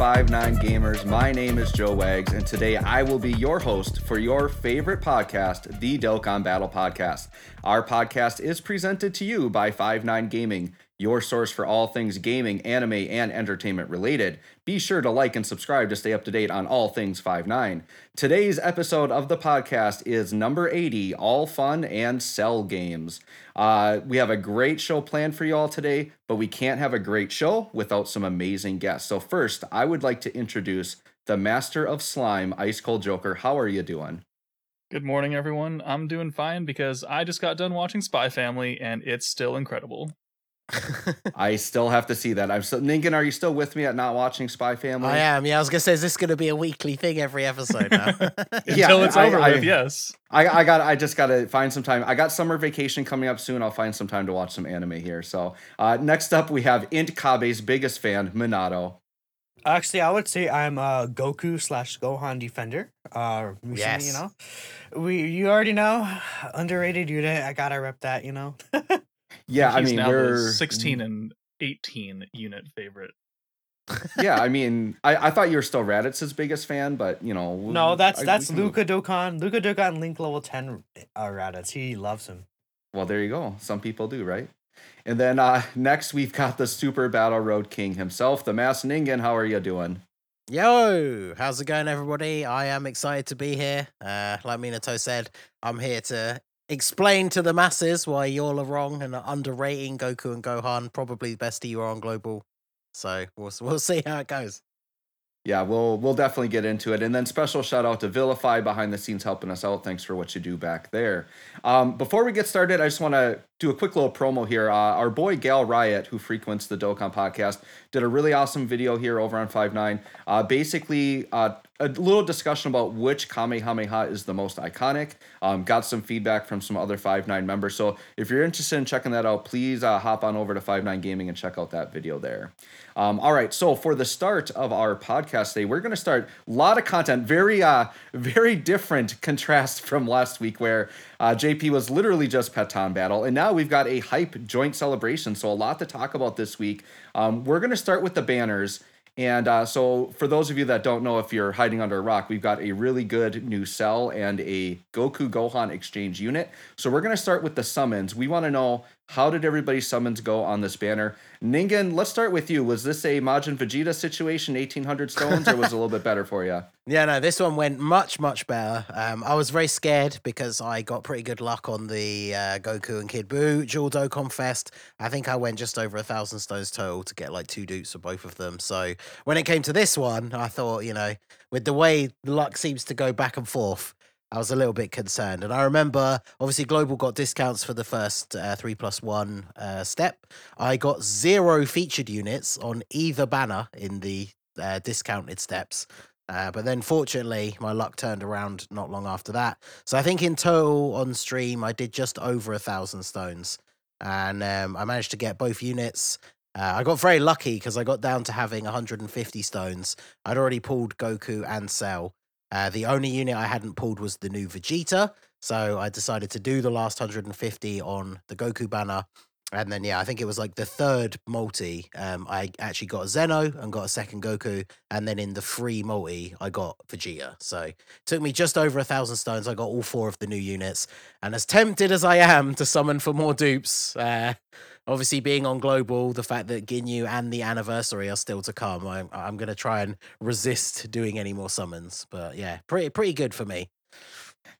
is going on, Five Nine Gamers? My name is Joe Wags, and today I will be your host for your favorite podcast, the Dokkan Battle Podcast. Our podcast is presented to you by Five Nine Gaming, your source for all things gaming, anime, and entertainment related. Be sure to like and subscribe to stay up to date on all things Five Nine. Today's episode of the podcast is number 80 All Fun and Cell Games. Uh, we have a great show planned for you all today, but we can't have a great show without some amazing guests. So, first, I would like to introduce the master of slime, Ice Cold Joker. How are you doing? Good morning, everyone. I'm doing fine because I just got done watching Spy Family and it's still incredible. I still have to see that. I'm still Ninkin, are you still with me at not watching Spy Family? I am. Yeah, I was gonna say, is this gonna be a weekly thing every episode now? Yeah, Until it's I- over I- with, yes. I, I got I just gotta find some time. I got summer vacation coming up soon. I'll find some time to watch some anime here. So uh, next up we have Int Cabba's biggest fan, Minato. Actually, I would say I'm a Goku slash Gohan defender. Uh, recently, Yes. you know, we you already know underrated unit. I gotta rep that, you know. Yeah, I He's mean now the we're 16 and 18 unit favorite. yeah, I mean I, I thought you were still Raditz's biggest fan, but you know no, that's I- that's can Luca Dokkan. Luca Dokkan Link level ten. Uh, Raditz. He loves him. Well, there you go. Some people do, right? And then uh, next we've got the Super Battle Road King himself, the Mass Ningen. How are you doing? Yo, how's it going, everybody? I am excited to be here. Uh, like Minato said, I'm here to explain to the masses why y'all are wrong and are underrating Goku and Gohan. Probably the best you are on global. So we'll we'll see how it goes. Yeah, we'll we'll definitely get into it. And then special shout out to Vilify behind the scenes helping us out. Thanks for what you do back there. Um, before we get started, I just want to do a quick little promo here. Uh, our boy Gal Riot, who frequents the Dokkan podcast, did a really awesome video here over on Five Nine. Uh, basically, uh, a little discussion about which Kamehameha is the most iconic. Um, got some feedback from some other Five Nine members. So if you're interested in checking that out, please uh, hop on over to Five Nine Gaming and check out that video there. Um, all right, so for the start of our podcast today, we're going to start a lot of content, very, uh, very different contrast from last week, where uh, JP was literally just Patan battle, and now we've got a hype joint celebration. So a lot to talk about this week. Um, we're going to start with the banners. And uh, so, for those of you that don't know, if you're hiding under a rock, we've got a really good new cell and a Goku Gohan exchange unit. So, we're going to start with the summons. We want to know how did everybody's summons go on this banner? Ningen, let's start with you. Was this a Majin Vegeta situation, 1800 stones, or was it a little bit better for you? Yeah, no, this one went much, much better. Um, I was very scared because I got pretty good luck on the uh, Goku and Kid Buu dual Dokkan Fest. I think I went just over a thousand stones total to get like two dupes for both of them. So when it came to this one, I thought, you know, with the way luck seems to go back and forth, I was a little bit concerned. And I remember, obviously, Global got discounts for the first uh, three plus one uh, step. I got zero featured units on either banner in the uh, discounted steps. Uh, but then, fortunately, my luck turned around not long after that. So I think in total on stream, I did just over a thousand stones, and um, I managed to get both units. Uh, I got very lucky because I got down to having 150 stones. I'd already pulled Goku and Cell. Uh, the only unit I hadn't pulled was the new Vegeta, so I decided to do the last 150 on the Goku banner. And then, yeah, I think it was like the third multi. Um, I actually got a Zeno and got a second Goku. And then in the free multi, I got Vegeta. So it took me just over a thousand stones. I got all four of the new units. And as tempted as I am to summon for more dupes, uh, obviously being on global, the fact that Ginyu and the anniversary are still to come, I'm, I'm going to try and resist doing any more summons. But yeah, pretty pretty good for me.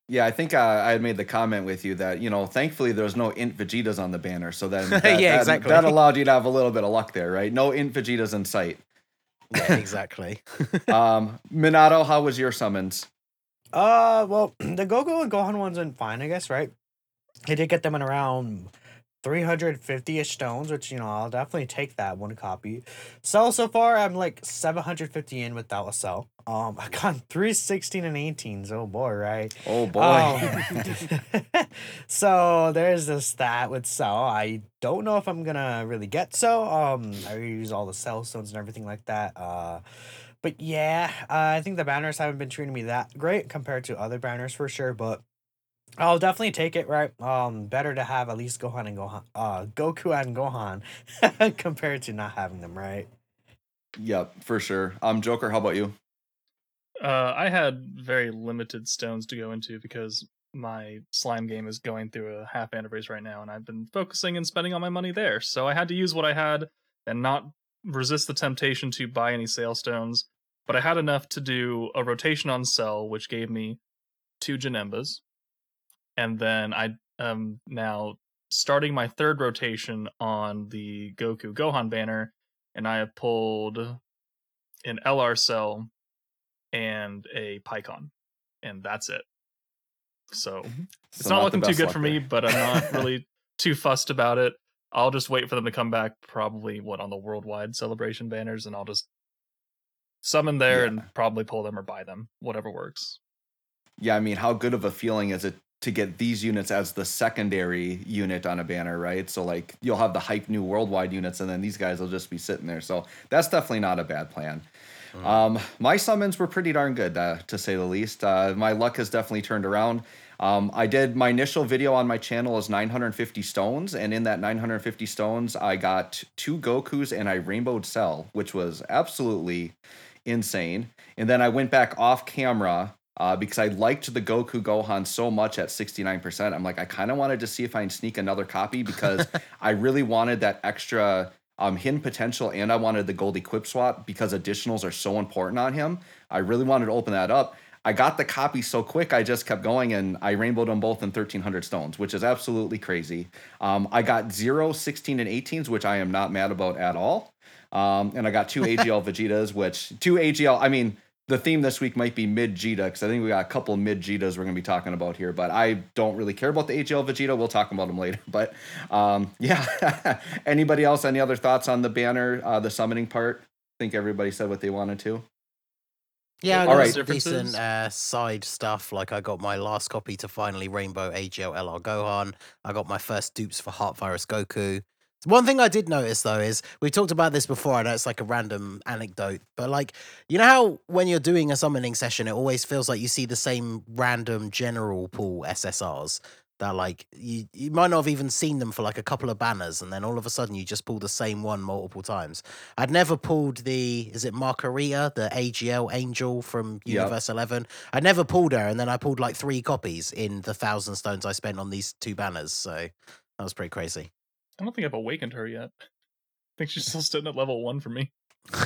Yeah, I think uh, I had made the comment with you that, you know, thankfully there was no Int Vegetas on the banner. So then that, Yeah, that- exactly. that allowed you to have a little bit of luck there, right? No Int Vegetas in sight. Yeah, exactly. Um, Minato, how was your summons? Uh, well, the Goku and Gohan ones went fine, I guess, right? I did get them in around 350-ish stones, which, you know, I'll definitely take that one copy. So, so far, I'm like 750 in without a cell. Um, I got 316 and 18s. Oh, boy, right? Oh boy. Um, so there's this stat with cell. I don't know if I'm gonna really get so. Um, I use all the cell stones and everything like that. Uh, but yeah, uh, I think the banners haven't been treating me that great compared to other banners for sure. But I'll definitely take it. Right. Um, better to have at least Gohan and Gohan, uh, Goku and Gohan, compared to not having them. Right. Yeah, for sure. Um, Joker, how about you? Uh, I had very limited stones to go into because my slime game is going through a half anniversary right now, and I've been focusing and spending all my money there. So I had to use what I had and not resist the temptation to buy any sale stones. But I had enough to do a rotation on Cell, which gave me two Janembas, and then I am now starting my third rotation on the Goku Gohan banner, and I have pulled an LR Cell and a Pikkon, and that's it. So mm-hmm. it's So not the looking too good for me, but I'm not really too fussed about it. I'll just wait for them to come back, probably what on the worldwide celebration banners, and I'll just summon there Yeah. and probably pull them or buy them, whatever works. Yeah, I mean, how good of a feeling is it to get these units as the secondary unit on a banner, right? So like you'll have the hype new worldwide units, and then these guys will just be sitting there. So that's definitely not a bad plan. Um, my summons were pretty darn good, uh, to say the least. Uh, my luck has definitely turned around. Um, I did my initial video on my channel is 950 stones, and in that 950 stones, I got two Gokus and I rainbowed Cell, which was absolutely insane. And then I went back off camera uh, because I liked the Goku Gohan so much at 69%. I'm like, I kind of wanted to see if I can sneak another copy because I really wanted that extra um, hidden potential and I wanted the gold equip swap because additionals are so important on him. I really wanted to open that up. I got the copy so quick, I just kept going and I rainbowed them both in 1300 stones, which is absolutely crazy. Um, I got 0, 16, and 18s, which I am not mad about at all. Um, and I got two AGL Vegetas, which two AGL, I mean, the theme this week might be mid Vegeta because I think we got a couple mid Vegetas we're going to be talking about here, but I don't really care about the AGL Vegeta. We'll talk about them later. But um, yeah, anybody else? Any other thoughts on the banner, uh, the summoning part? I think everybody said what they wanted to. Yeah, I All got right. some decent uh, side stuff. Like I got my last copy to finally Rainbow AGL LR Gohan. I got my first dupes for Heart Virus Goku. One thing I did notice though is we talked about this before. I know it's like a random anecdote, but like you know how when you're doing a summoning session, it always feels like you see the same random general pool SSRs that like you you might not have even seen them for like a couple of banners, and then all of a sudden you just pull the same one multiple times. I'd never pulled the is it Marcarita, the AGL Angel from Yep. Universe Eleven. I never pulled her, and then I pulled like three copies in the thousand stones I spent on these two banners. So that was pretty crazy. I don't think I've awakened her yet. I think she's still sitting at level one for me.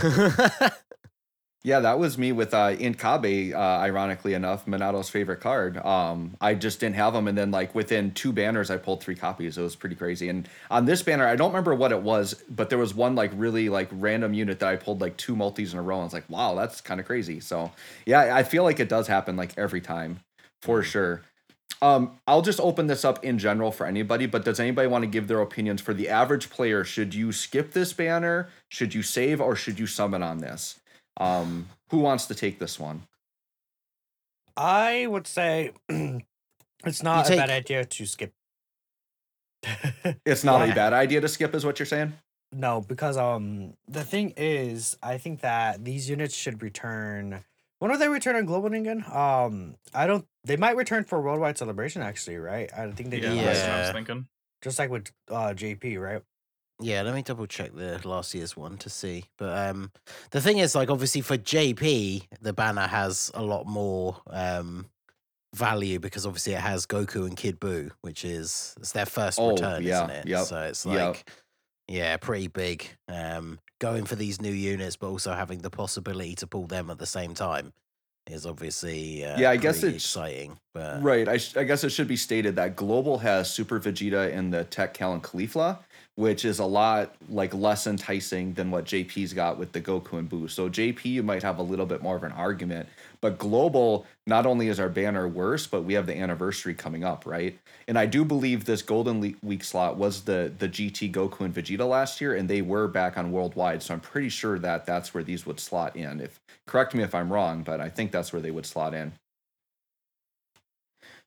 Yeah, that was me with uh, Int Cabba. Uh, ironically enough, Minato's favorite card. Um, I just didn't have them, and then like within two banners, I pulled three copies. It was pretty crazy. And on this banner, I don't remember what it was, but there was one like really like random unit that I pulled like two multis in a row. And I was like, wow, that's kind of crazy. So yeah, I feel like it does happen like every time, for sure. Um, I'll just open this up in general for anybody, but does anybody want to give their opinions for the average player? Should you skip this banner? Should you save or should you summon on this? Um, who wants to take this one? I would say it's not take- a bad idea to skip. It's not Yeah. a bad idea to skip, is what you're saying? No, because um the thing is, I think that these units should return. When will they return on Global Ningen? Um, I don't. They might return for a Worldwide Celebration, actually, right? I think they Yeah, did that's what I Yeah. was thinking. just like with uh JP, right? Yeah, let me double check the last year's one to see. But um the thing is like obviously for JP, the banner has a lot more um value because obviously it has Goku and Kid Buu, which is it's their first Oh, return, yeah, isn't it? yep, So it's yep. like yeah, pretty big. Um going for these new units but also having the possibility to pull them at the same time is obviously uh, Yeah, I guess it's- exciting. But Right. I, sh- I guess it should be stated that Global has Super Vegeta in the Tech Kale and Caulifla, which is a lot like less enticing than what JP's got with the Goku and Buu. So JP you might have a little bit more of an argument, but Global not only is our banner worse, but we have the anniversary coming up, right? And I do believe this Golden Week slot was the the GT Goku and Vegeta last year, and they were back on Worldwide. So I'm pretty sure that that's where these would slot in. If correct me if I'm wrong, but I think that's where they would slot in.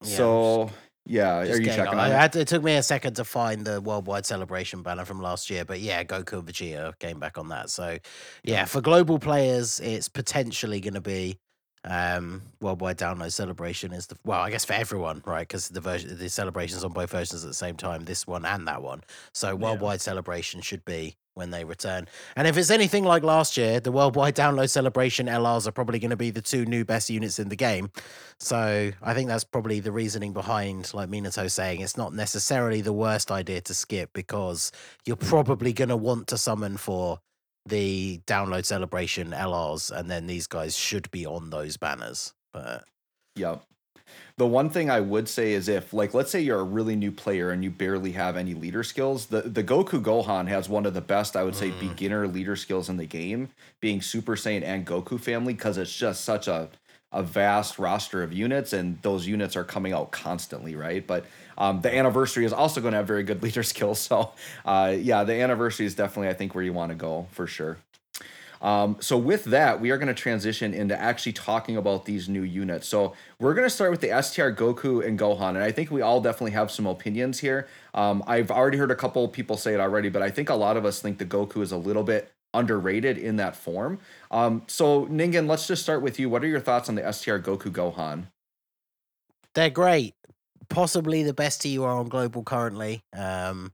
Yeah, so yeah, Just are you checking I it? had to- it took me a second to find the worldwide celebration banner from last year, but yeah, Goku and Vegeta came back on that. So yeah, for global players, it's potentially going to be um worldwide download celebration is the well, I guess for everyone, right? Because the version the celebrations on both versions at the same time, this one and that one. So worldwide celebration should be when they return. And if it's anything like last year, the worldwide download celebration LRs are probably going to be the two new best units in the game. So I think that's probably the reasoning behind, like Minato saying, it's not necessarily the worst idea to skip because you're probably going to want to summon for the download celebration LRs, and then these guys should be on those banners. But Yep. The one thing I would say is if, like, let's say you're a really new player and you barely have any leader skills, the, the Goku Gohan has one of the best, I would say, Mm. beginner leader skills in the game, being Super Saiyan and Goku family, because it's just such a a vast roster of units, and those units are coming out constantly, right? But um, the anniversary is also going to have very good leader skills. So, uh, yeah, the anniversary is definitely, I think, where you want to go for sure. Um, so with that, we are going to transition into actually talking about these new units. So we're going to start with the STR Goku and Gohan, and I think we all definitely have some opinions here. Um, I've already heard a couple people say it already, but I think a lot of us think the Goku is a little bit underrated in that form. Um, so Ningen, let's just start with you. What are your thoughts on the STR Goku Gohan? they're great. Possibly the best TUR on global currently. Um,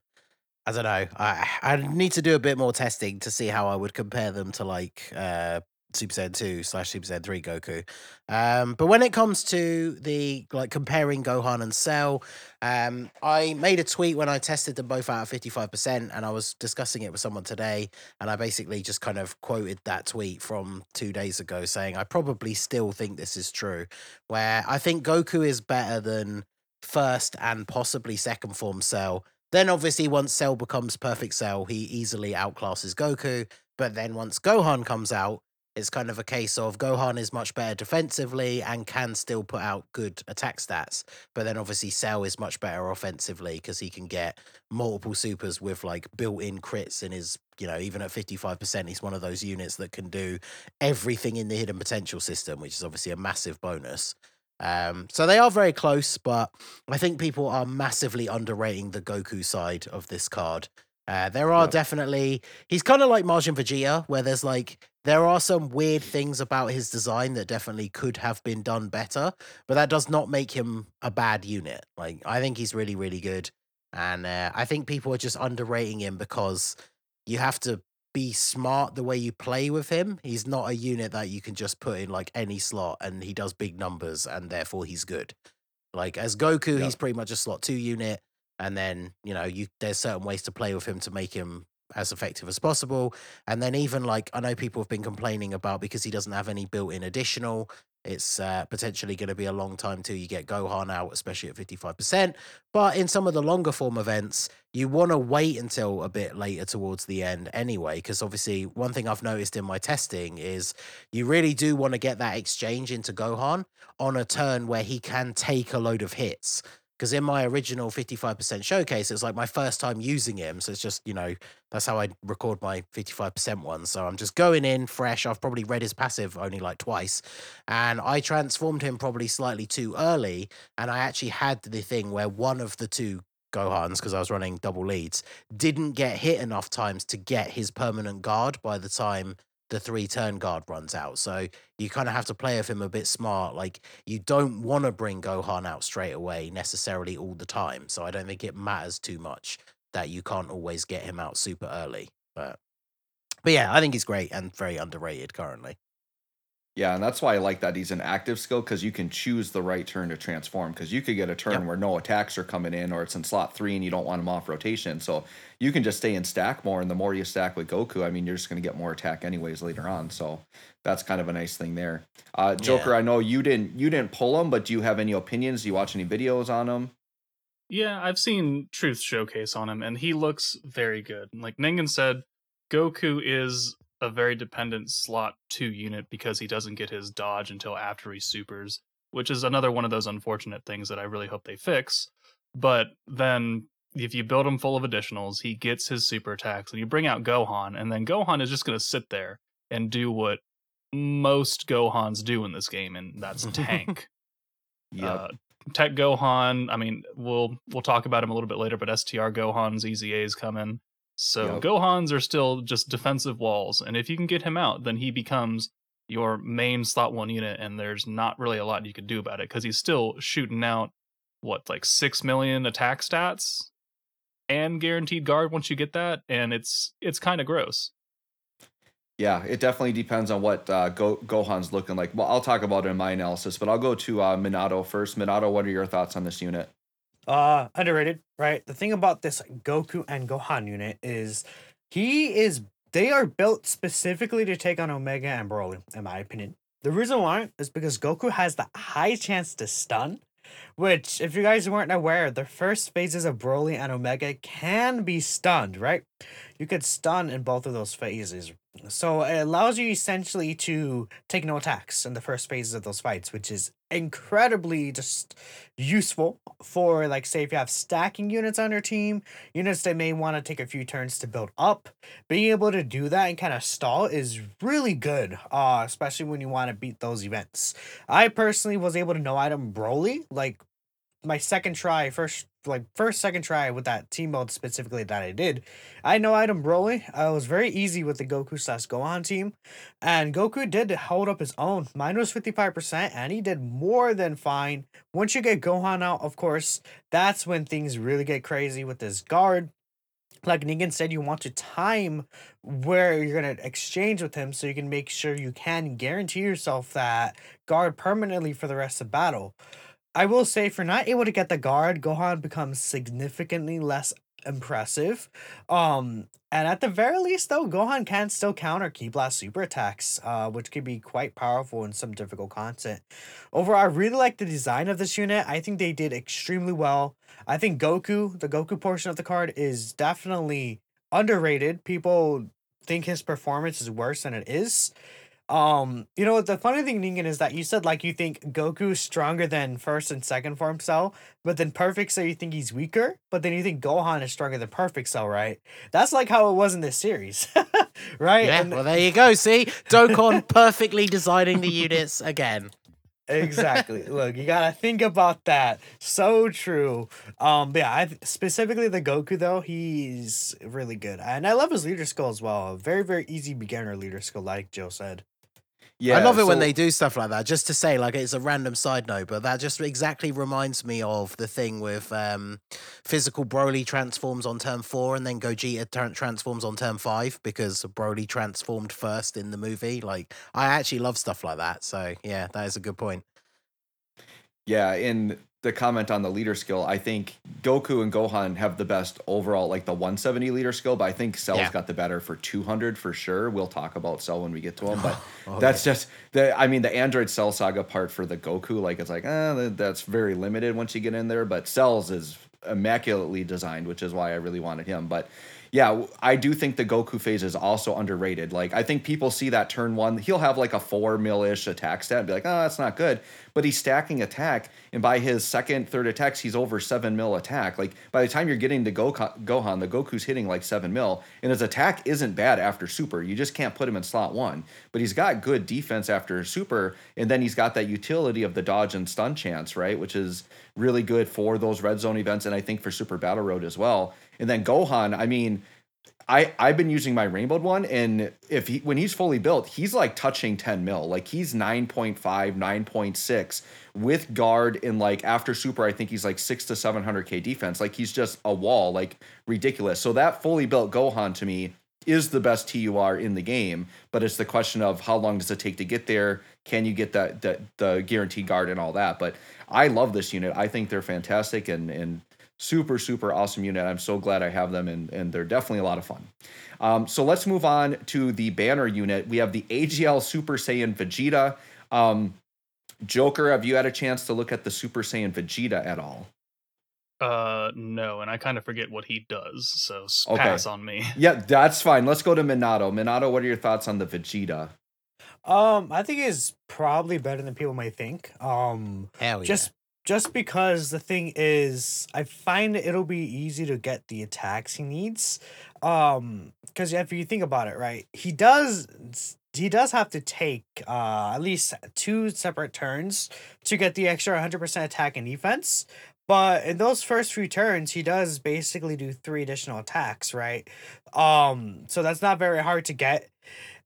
I don't know. I I need to do a bit more testing to see how I would compare them to like uh Super Saiyan 2 slash Super Saiyan 3 Goku. Um, but when it comes to the like comparing Gohan and Cell, um, I made a tweet when I tested them both out at 55%, and I was discussing it with someone today, and I basically just kind of quoted that tweet from two days ago saying I probably still think this is true. Where I think Goku is better than first and possibly second form Cell. Then obviously once Cell becomes perfect Cell, he easily outclasses Goku. But then once Gohan comes out, it's kind of a case of Gohan is much better defensively and can still put out good attack stats. But then obviously Cell is much better offensively because he can get multiple supers with like built-in crits in his, you know, even at 55%, he's one of those units that can do everything in the hidden potential system, which is obviously a massive bonus. Um, so they are very close, but I think people are massively underrating the Goku side of this card. Uh, there are Yep. definitely he's kind of like Majin Vegeta, where there's like there are some weird things about his design that definitely could have been done better, but that does not make him a bad unit. Like I think he's really really good, and uh, I think people are just underrating him because you have to be smart the way you play with him. He's not a unit that you can just put in like any slot and he does big numbers and therefore he's good. Like as Goku, Yep. he's pretty much a slot two unit, and then you know you there's certain ways to play with him to make him as effective as possible. And then even like I know people have been complaining about because he doesn't have any built-in additional. It's uh, potentially going to be a long time till you get Gohan out, especially at 55%. But in some of the longer form events, you want to wait until a bit later towards the end anyway. Because obviously, one thing I've noticed in my testing is you really do want to get that exchange into Gohan on a turn where he can take a load of hits. Because in my original 55% showcase, it was like my first time using him. So it's just, you know, that's how I record my 55% one. So I'm just going in fresh. I've probably read his passive only like twice. And I transformed him probably slightly too early. And I actually had the thing where one of the two Gohans, because I was running double leads, didn't get hit enough times to get his permanent guard by the time the three turn guard runs out. So you kind of have to play with him a bit smart. Like you don't want to bring Gohan out straight away necessarily all the time. So I don't think it matters too much that you can't always get him out super early. But but yeah, I think he's great and very underrated currently. Yeah, and that's why I like that he's an active skill because you can choose the right turn to transform. Because you could get a turn Yep. where no attacks are coming in, or it's in slot three and you don't want him off rotation. So you can just stay in stack more, and the more you stack with Goku, I mean, you're just going to get more attack anyways later on. So that's kind of a nice thing there. Uh, Joker, Yeah. I know you didn't you didn't pull him, but do you have any opinions? Do you watch any videos on him? Yeah, I've seen Truth Showcase on him, and he looks very good. Like Ningen said, Goku is a very dependent slot two unit because he doesn't get his dodge until after he supers, which is another one of those unfortunate things that I really hope they fix. But then if you build him full of additionals, he gets his super attacks, and you bring out Gohan, and then Gohan is just going to sit there and do what most Gohans do in this game, and that's tank. Yep. Uh, Tech Gohan. I mean, we'll we'll talk about him a little bit later, but STR Gohan's EZA's coming. So Yep. Gohans are still just defensive walls, and if you can get him out, then he becomes your main slot one unit, and there's not really a lot you can do about it because he's still shooting out what like six million attack stats. and guaranteed guard once you get that, and it's it's kind of gross. Yeah, it definitely depends on what uh, Go- Gohan's looking like. Well, I'll talk about it in my analysis, but I'll go to uh, Minato first. Minato, what are your thoughts on this unit? Uh, underrated, right? The thing about this Goku and Gohan unit is he is they are built specifically to take on Omega and Broly, in my opinion. The reason why is because Goku has the high chance to stun, which, if you guys weren't aware, the first phases of Broly and Omega can be stunned, right? You could stun in both of those phases. So it allows you essentially to take no attacks in the first phases of those fights, which is incredibly just useful for like say if you have stacking units on your team, units that may want to take a few turns to build up. Being able to do that and kind of stall is really good, uh, especially when you want to beat those events. I personally was able to no item Broly like my second try, first like first second try with that team mode specifically that I did. I know item Broly. I was very easy with the Goku slash Gohan team, and Goku did hold up his own. Mine was fifty five percent, and he did more than fine. Once you get Gohan out, of course, that's when things really get crazy with this guard. Like Ningen said, you want to time where you're gonna exchange with him so you can make sure you can guarantee yourself that guard permanently for the rest of battle. I will say, for not able to get the guard, Gohan becomes significantly less impressive. Um, and at the very least, though, Gohan can still counter Ki Blast super attacks, uh, which can be quite powerful in some difficult content. Overall, I really like the design of this unit. I think they did extremely well. I think Goku, the Goku portion of the card, is definitely underrated. People think his performance is worse than it is. Um, you know the funny thing, Ningen, is that you said like you think Goku's stronger than first and second form cell, but then perfect cell you think he's weaker, but then you think Gohan is stronger than perfect cell, right? That's like how it was in this series, right? Yeah, And- well, there you go. See, Dokkan perfectly designing the units again. exactly. Look, you gotta think about that. So true. Um, but yeah, I specifically the Goku though, he's really good, and I love his leader skill as well. Very, very easy beginner leader skill, like Joe said. Yeah, I love it when they do stuff like that. Just to say, like it's a random side note, but that just exactly reminds me of the thing with um, physical Broly transforms on turn four, and then Gogeta tran- transforms on turn five because Broly transformed first in the movie. Like I actually love stuff like that. So yeah, that is a good point. Yeah, in the comment on the leader skill, I think Goku and Gohan have the best overall, like the 170 leader skill, but I think Cell's Yeah. got the better for 200 for sure. We'll talk about Cell when we get to him, but Oh, that's just the. I mean, the Android Cell Saga part for the Goku, like it's like, eh, that's very limited once you get in there. But Cell's is immaculately designed, which is why I really wanted him. But yeah, I do think the Goku phase is also underrated. Like I think people see that turn one, he'll have like a four mil ish attack stat and be like, oh, that's not good. But he's stacking attack, and by his second, third attacks, he's over seven mil attack. Like by the time you're getting to Gohan, the Goku's hitting like seven mil, and his attack isn't bad after super. You just can't put him in slot one. But he's got good defense after super, and then he's got that utility of the dodge and stun chance, right? Which is really good for those red zone events, and I think for Super Battle Road as well. And then Gohan, I mean, I I've been using my rainbowed one, and if he when he's fully built, he's like touching 10 mil. Like he's 9.5, 9.6 with guard and like after super, I think he's like six to 700k defense. Like he's just a wall, like ridiculous. So that fully built Gohan to me is the best TUR in the game, but it's the question of how long does it take to get there? Can you get that that the guaranteed guard and all that? But I love this unit. I think they're fantastic and and super super awesome unit. I'm so glad I have them and and they're definitely a lot of fun. Um, so let's move on to the banner unit. We have the AGL Super Saiyan Vegeta. Um, Joker, have you had a chance to look at the Super Saiyan Vegeta at all? Uh, no, and I kind of forget what he does, so s- Okay. pass on me. Yeah, that's fine. Let's go to Minato. Minato, what are your thoughts on the Vegeta? Um, I think it's probably better than people might think. Um, Hell yeah. just just because the thing is i find it'll be easy to get the attacks he needs um because if you think about it right he does he does have to take uh at least two separate turns to get the extra 100% attack and defense. But in those first few turns he does basically do three additional attacks right? Um so that's not very hard to get.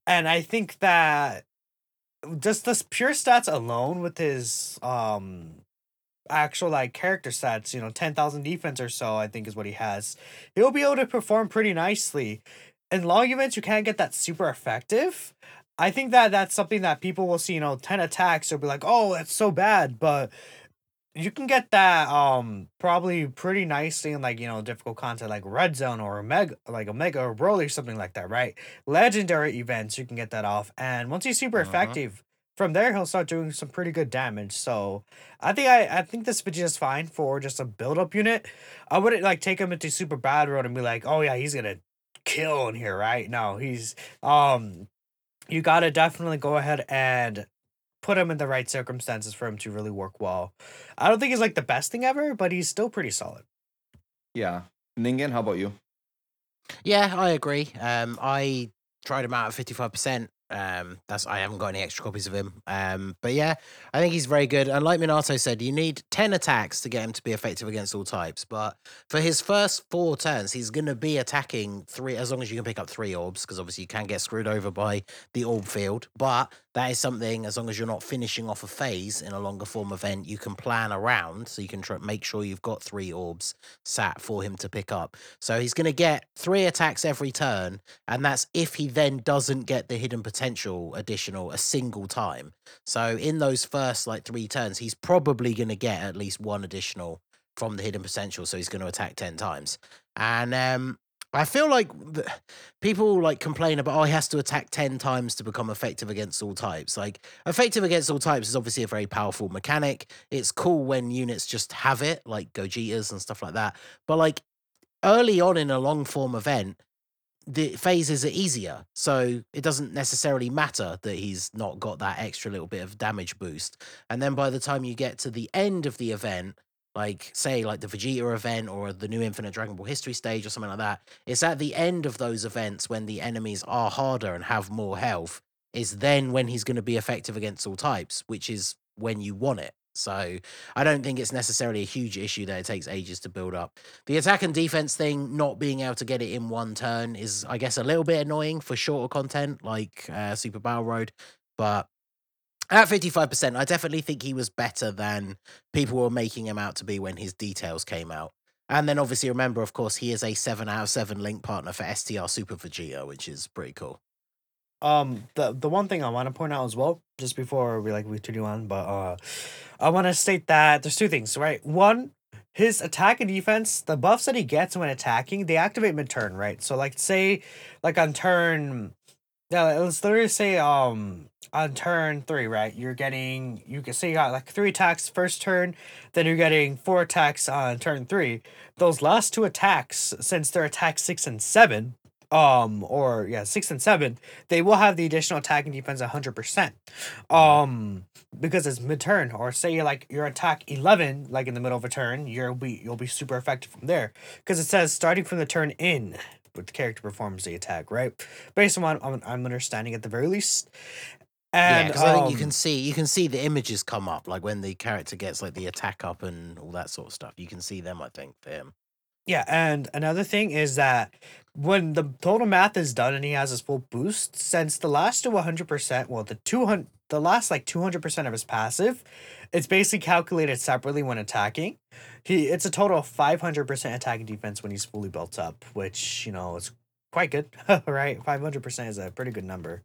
And i think that just the pure stats alone with his um actual like character sets, you know, 10,000 defense or so, I think is what he has. He'll be able to perform pretty nicely. In long events, you can't get that super effective. I think that that's something that people will see, you know, 10 attacks, they'll be like, oh, that's so bad. But you can get that um probably pretty nicely in like you know difficult content like red zone or Omega like Omega or broly or something like that right legendary events you can get that off and once he's super Uh-huh. effective from there he'll start doing some pretty good damage so i think i i think this Vegeta's is fine for just a build up unit i wouldn't like take him into Super Battle Road and be like oh yeah he's gonna kill in here right no he's um you gotta definitely go ahead and put him in the right circumstances for him to really work well. I don't think he's like the best thing ever, but he's still pretty solid. Yeah. Ningen, how about you? Yeah, I agree. Um, I tried him out at fifty five percent. Um, that's I haven't got any extra copies of him. Um, but yeah, I think he's very good. And like Minato said, you need ten attacks to get him to be effective against all types. But for his first four turns, he's going to be attacking three as long as you can pick up three orbs, because obviously you can get screwed over by the orb field. But that is something as long as you're not finishing off a phase in a longer form event, you can plan around so you can make sure you've got three orbs sat for him to pick up. So he's going to get three attacks every turn, and that's if he then doesn't get the hidden potential additional a single time. So in those first like three turns, he's probably going to get at least one additional from the hidden potential. So he's going to attack ten times, and um, I feel like the, people like complain about oh he has to attack 10 times to become effective against all types. Like effective against all types is obviously a very powerful mechanic. It's cool when units just have it like Gogetas and stuff like that. But like early on in a long form event the phases are easier. So it doesn't necessarily matter that he's not got that extra little bit of damage boost. And then by the time you get to the end of the event like say like the Vegeta event or the new Infinite Dragon Ball History stage or something like that. It's at the end of those events when the enemies are harder and have more health. Is then when he's going to be effective against all types, which is when you want it. So I don't think it's necessarily a huge issue that it takes ages to build up. The attack and defense thing, not being able to get it in one turn, is I guess a little bit annoying for shorter content like uh, Super Battle Road, but at 55%, I definitely think he was better than people were making him out to be when his details came out. And then obviously remember, of course, he is a 7 out of 7 link partner for STR Super Vegeta, which is pretty cool. Um, the the one thing I want to point out as well, just before we like we continue on, but uh, I want to state that there's two things, right? One, his attack and defense, the buffs that he gets when attacking, they activate mid turn, right? So like say, like on turn, yeah, let's literally say um on turn three, right? You're getting you can say you got like three attacks first turn, then you're getting four attacks on turn three. Those last two attacks, since they're attack six and seven, um or yeah six and seven they will have the additional attack and defense 100% um because it's mid-turn or say you're like your attack 11 like in the middle of a turn you'll be you'll be super effective from there because it says starting from the turn in the character performs the attack right based on what i'm, I'm understanding at the very least yeah, and because I think you um, can see you can see the images come up, like when the character gets like the attack up and all that sort of stuff. You can see them, I think, for him. Yeah, and another thing is that when the total math is done and he has his full boost, since the last to 100%, well, the 200, the last like 200% of his passive, it's basically calculated separately when attacking. He It's a total of 500% attack and defense when he's fully built up, which, you know, is quite good, right? 500% is a pretty good number.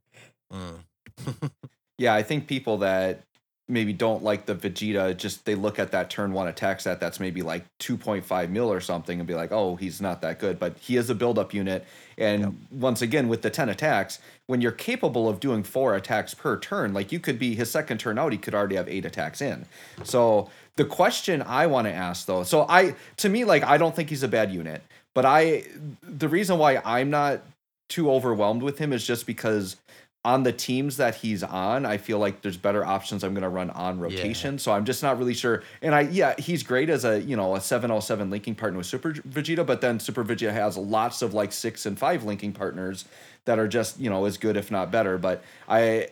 Mm. Yeah, I think people that maybe don't like the Vegeta, just they look at that turn one attack set that's maybe like 2.5 mil or something and be like, oh, he's not that good. But he is a build up unit. And Yep. once again, with the 10 attacks, when you're capable of doing four attacks per turn, like you could be his second turn out, he could already have eight attacks in. So the question I want to ask though, so I, to me, like, I don't think he's a bad unit, but I, the reason why I'm not too overwhelmed with him is just because on the teams that he's on, I feel like there's better options I'm going to run on rotation. So I'm just not really sure. And I, yeah, he's great as a, you know, a 707 linking partner with Super Vegeta, but then Super Vegeta has lots of like six and five linking partners that are just, you know, as good, if not better. But I,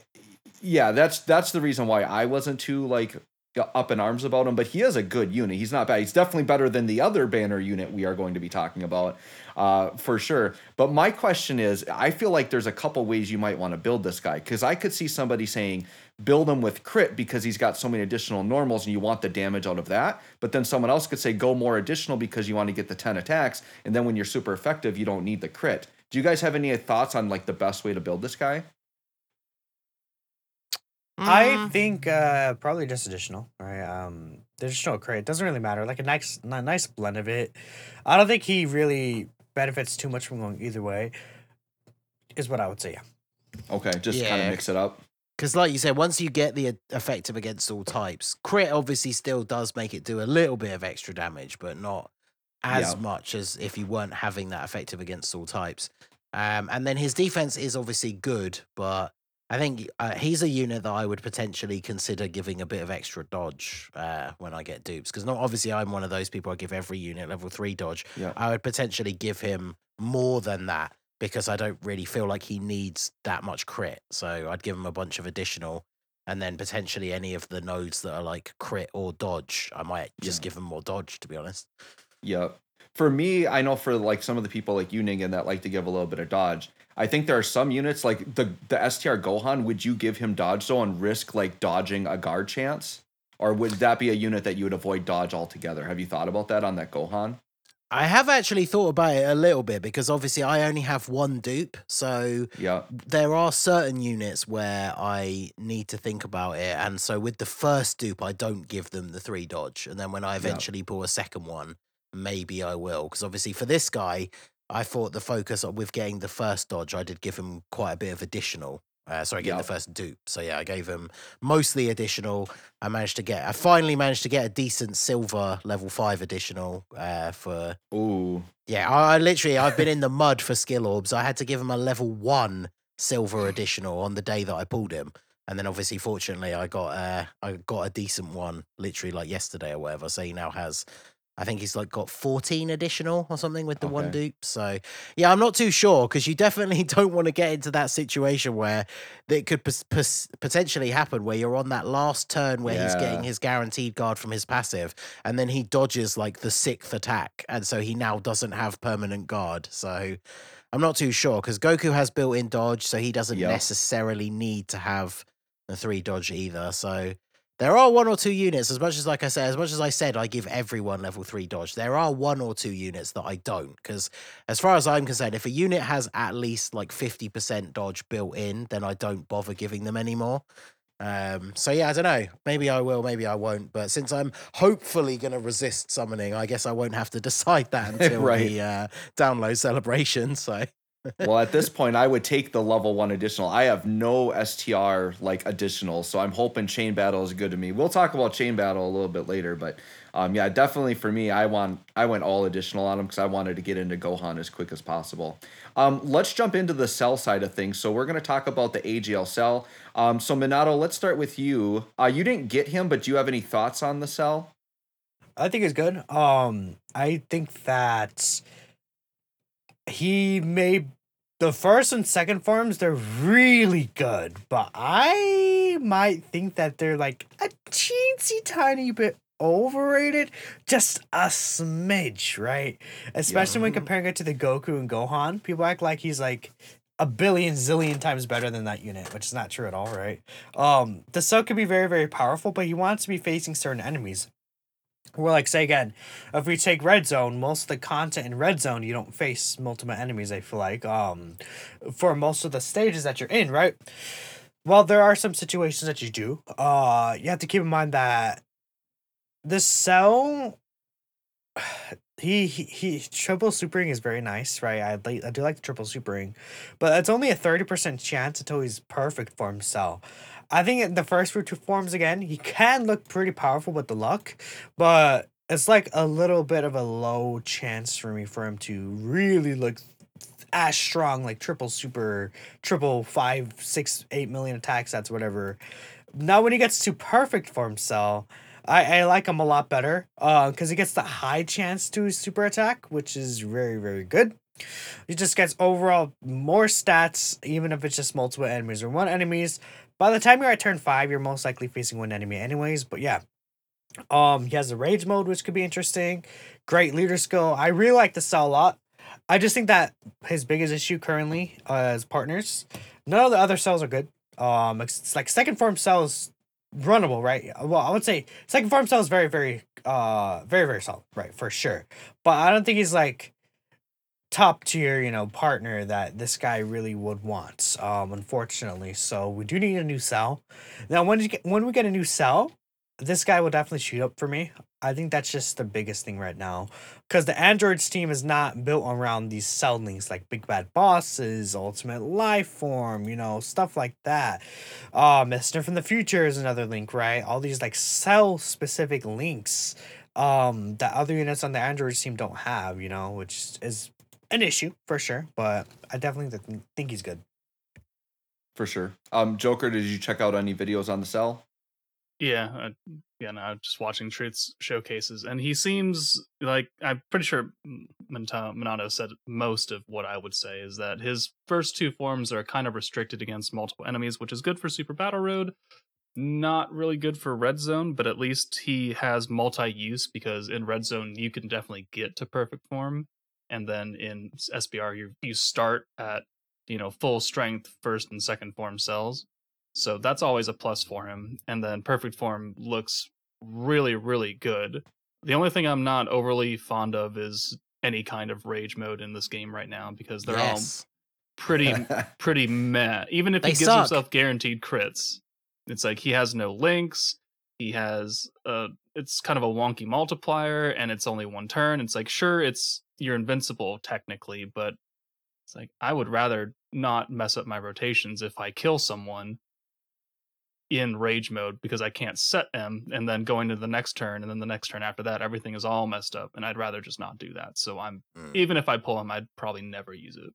yeah, that's, that's the reason why I wasn't too like up in arms about him, but he is a good unit. He's not bad. He's definitely better than the other banner unit we are going to be talking about, uh, for sure. But my question is, I feel like there's a couple ways you might want to build this guy because I could see somebody saying build him with crit because he's got so many additional normals and you want the damage out of that. But then someone else could say go more additional because you want to get the 10 attacks. And then when you're super effective, you don't need the crit. Do you guys have any thoughts on like the best way to build this guy? I Mm, think uh probably just additional, right? Um, there's just no crit. Doesn't really matter. Like a nice, a nice blend of it. I don't think he really benefits too much from going either way. Is what I would say. Yeah. Okay, just kind of mix it up. Because, like you said, once you get the e- effective against all types, crit obviously still does make it do a little bit of extra damage, but not as Yeah. much as if you weren't having that effective against all types. Um, and then his defense is obviously good, but I think uh, he's a unit that I would potentially consider giving a bit of extra dodge uh, when I get dupes. Because not obviously I'm one of those people I give every unit level three dodge. Yeah. I would potentially give him more than that because I don't really feel like he needs that much crit. So I'd give him a bunch of additional, and then potentially any of the nodes that are like crit or dodge. I might just Yeah. give him more dodge, to be honest. Yeah. For me, I know for like some of the people like you, Ningen, that like to give a little bit of dodge. I think there are some units like the the STR Gohan. Would you give him dodge though and risk like dodging a guard chance, or would that be a unit that you would avoid dodge altogether? Have you thought about that on that Gohan? I have actually thought about it a little bit because obviously I only have one dupe, so Yeah. there are certain units where I need to think about it, and so with the first dupe, I don't give them the three dodge, and then when I eventually pull a second one, maybe I will, because obviously for this guy, I thought the focus with getting the first dodge, I did give him quite a bit of additional. Uh, sorry, getting Yep. the first dupe. So yeah, I gave him mostly additional. I managed to get. I finally managed to get a decent silver level five additional uh, for Ooh. yeah, I, I literally I've been in the mud for skill orbs. I had to give him a level one silver additional on the day that I pulled him, and then obviously, fortunately, I got uh, I got a decent one literally like yesterday or whatever. So he now has, I think he's like got fourteen additional or something with the one Okay. dupe. So yeah, I'm not too sure because you definitely don't want to get into that situation where that could pos- pos- potentially happen where you're on that last turn where he's getting his guaranteed guard from his passive and then he dodges like the sixth attack and so he now doesn't have permanent guard so i'm not too sure because goku has built-in dodge so he doesn't Yep. necessarily need to have the three dodge either so there are one or two units as much as like i said as much as i said i give everyone level three dodge there are one or two units that i don't because as far as i'm concerned if a unit has at least like 50% dodge built in then i don't bother giving them anymore um, so yeah, I don't know. Maybe I will, maybe I won't. But since I'm hopefully going to resist summoning, I guess I won't have to decide that until Right. the uh, download celebration. So well, at this point, I would take the level one additional. I have no STR like additional, so I'm hoping chain battle is good to me. We'll talk about chain battle a little bit later, but um, yeah, definitely for me, I want I went all additional on him because I wanted to get into Gohan as quick as possible. Um, let's jump into the cell side of things. So we're going to talk about the AGL cell. Um, so Minato, let's start with you. Uh, you didn't get him, but do you have any thoughts on the cell? I think it's good. Um, I think that he made the first and second forms. They're really good, but I might think that they're like a teensy tiny bit overrated, just a smidge, right? Especially when Mhm. comparing it to the Goku and Gohan. People act like he's like a billion zillion times better than that unit, which is not true at all, right? Um, the Cell can be very, very powerful, but he wants to be facing certain enemies. Well, like say again, if we take red zone, most of the content in red zone you don't face multiple enemies. I feel like um, for most of the stages that you're in, right? Well, there are some situations that you do. Uh, you have to keep in mind that this cell, he he, he triple supering is very nice, right? I like I do like the triple supering, but it's only a thirty percent chance until he's perfect form cell. I think the first two forms again, he can look pretty powerful with the luck, but it's like a little bit of a low chance for me for him to really look as strong, like triple super, triple five, six, eight million attacks. That's whatever. Now when he gets to perfect form cell, I, I like him a lot better. Uh, because he gets the high chance to super attack, which is very very good. He just gets overall more stats, even if it's just multiple enemies or one enemies. By the time you're at turn five, you're most likely facing one enemy anyways. But yeah, Um, he has a rage mode, which could be interesting. Great leader skill. I really like the cell a lot. I just think that his biggest issue currently uh, as partners, none of the other cells are good. Um, it's, it's like second form cells runnable, right? Well, I would say second form cell is very, very, uh, very, very solid, right, for sure. But I don't think he's like top tier, you know, partner that this guy really would want. Um, unfortunately, so we do need a new cell. Now, when get when we get a new cell, this guy will definitely shoot up for me. I think that's just the biggest thing right now, because the androids team is not built around these cell links like big bad bosses, ultimate life form, you know, stuff like that. Uh, Mister from the future is another link, right? All these like cell specific links um that other units on the androids team don't have, you know, which is an issue for sure. But I definitely th- think he's good. For sure. Um, Joker, did you check out any videos on the cell? Yeah, uh, yeah. No, just watching Truth's showcases, and he seems like I'm pretty sure Monta- Minato said most of what I would say is that his first two forms are kind of restricted against multiple enemies, which is good for Super Battle Road. Not really good for Red Zone, but at least he has multi-use because in Red Zone you can definitely get to perfect form, and then in SBR you you start at you know full strength first and second form cells so that's always a plus for him. And then perfect form looks really, really good. The only thing I'm not overly fond of is any kind of rage mode in this game right now because they're yes. all pretty pretty meh. Even if They he gives suck. himself guaranteed crits, it's like he has no links. He has uh it's kind of a wonky multiplier and it's only one turn. It's like sure it's you're invincible technically, but it's like I would rather not mess up my rotations if I kill someone in rage mode because I can't set them and then going to the next turn and then the next turn after that everything is all messed up and I'd rather just not do that. So I'm Mm. even if I pull him I'd probably never use it.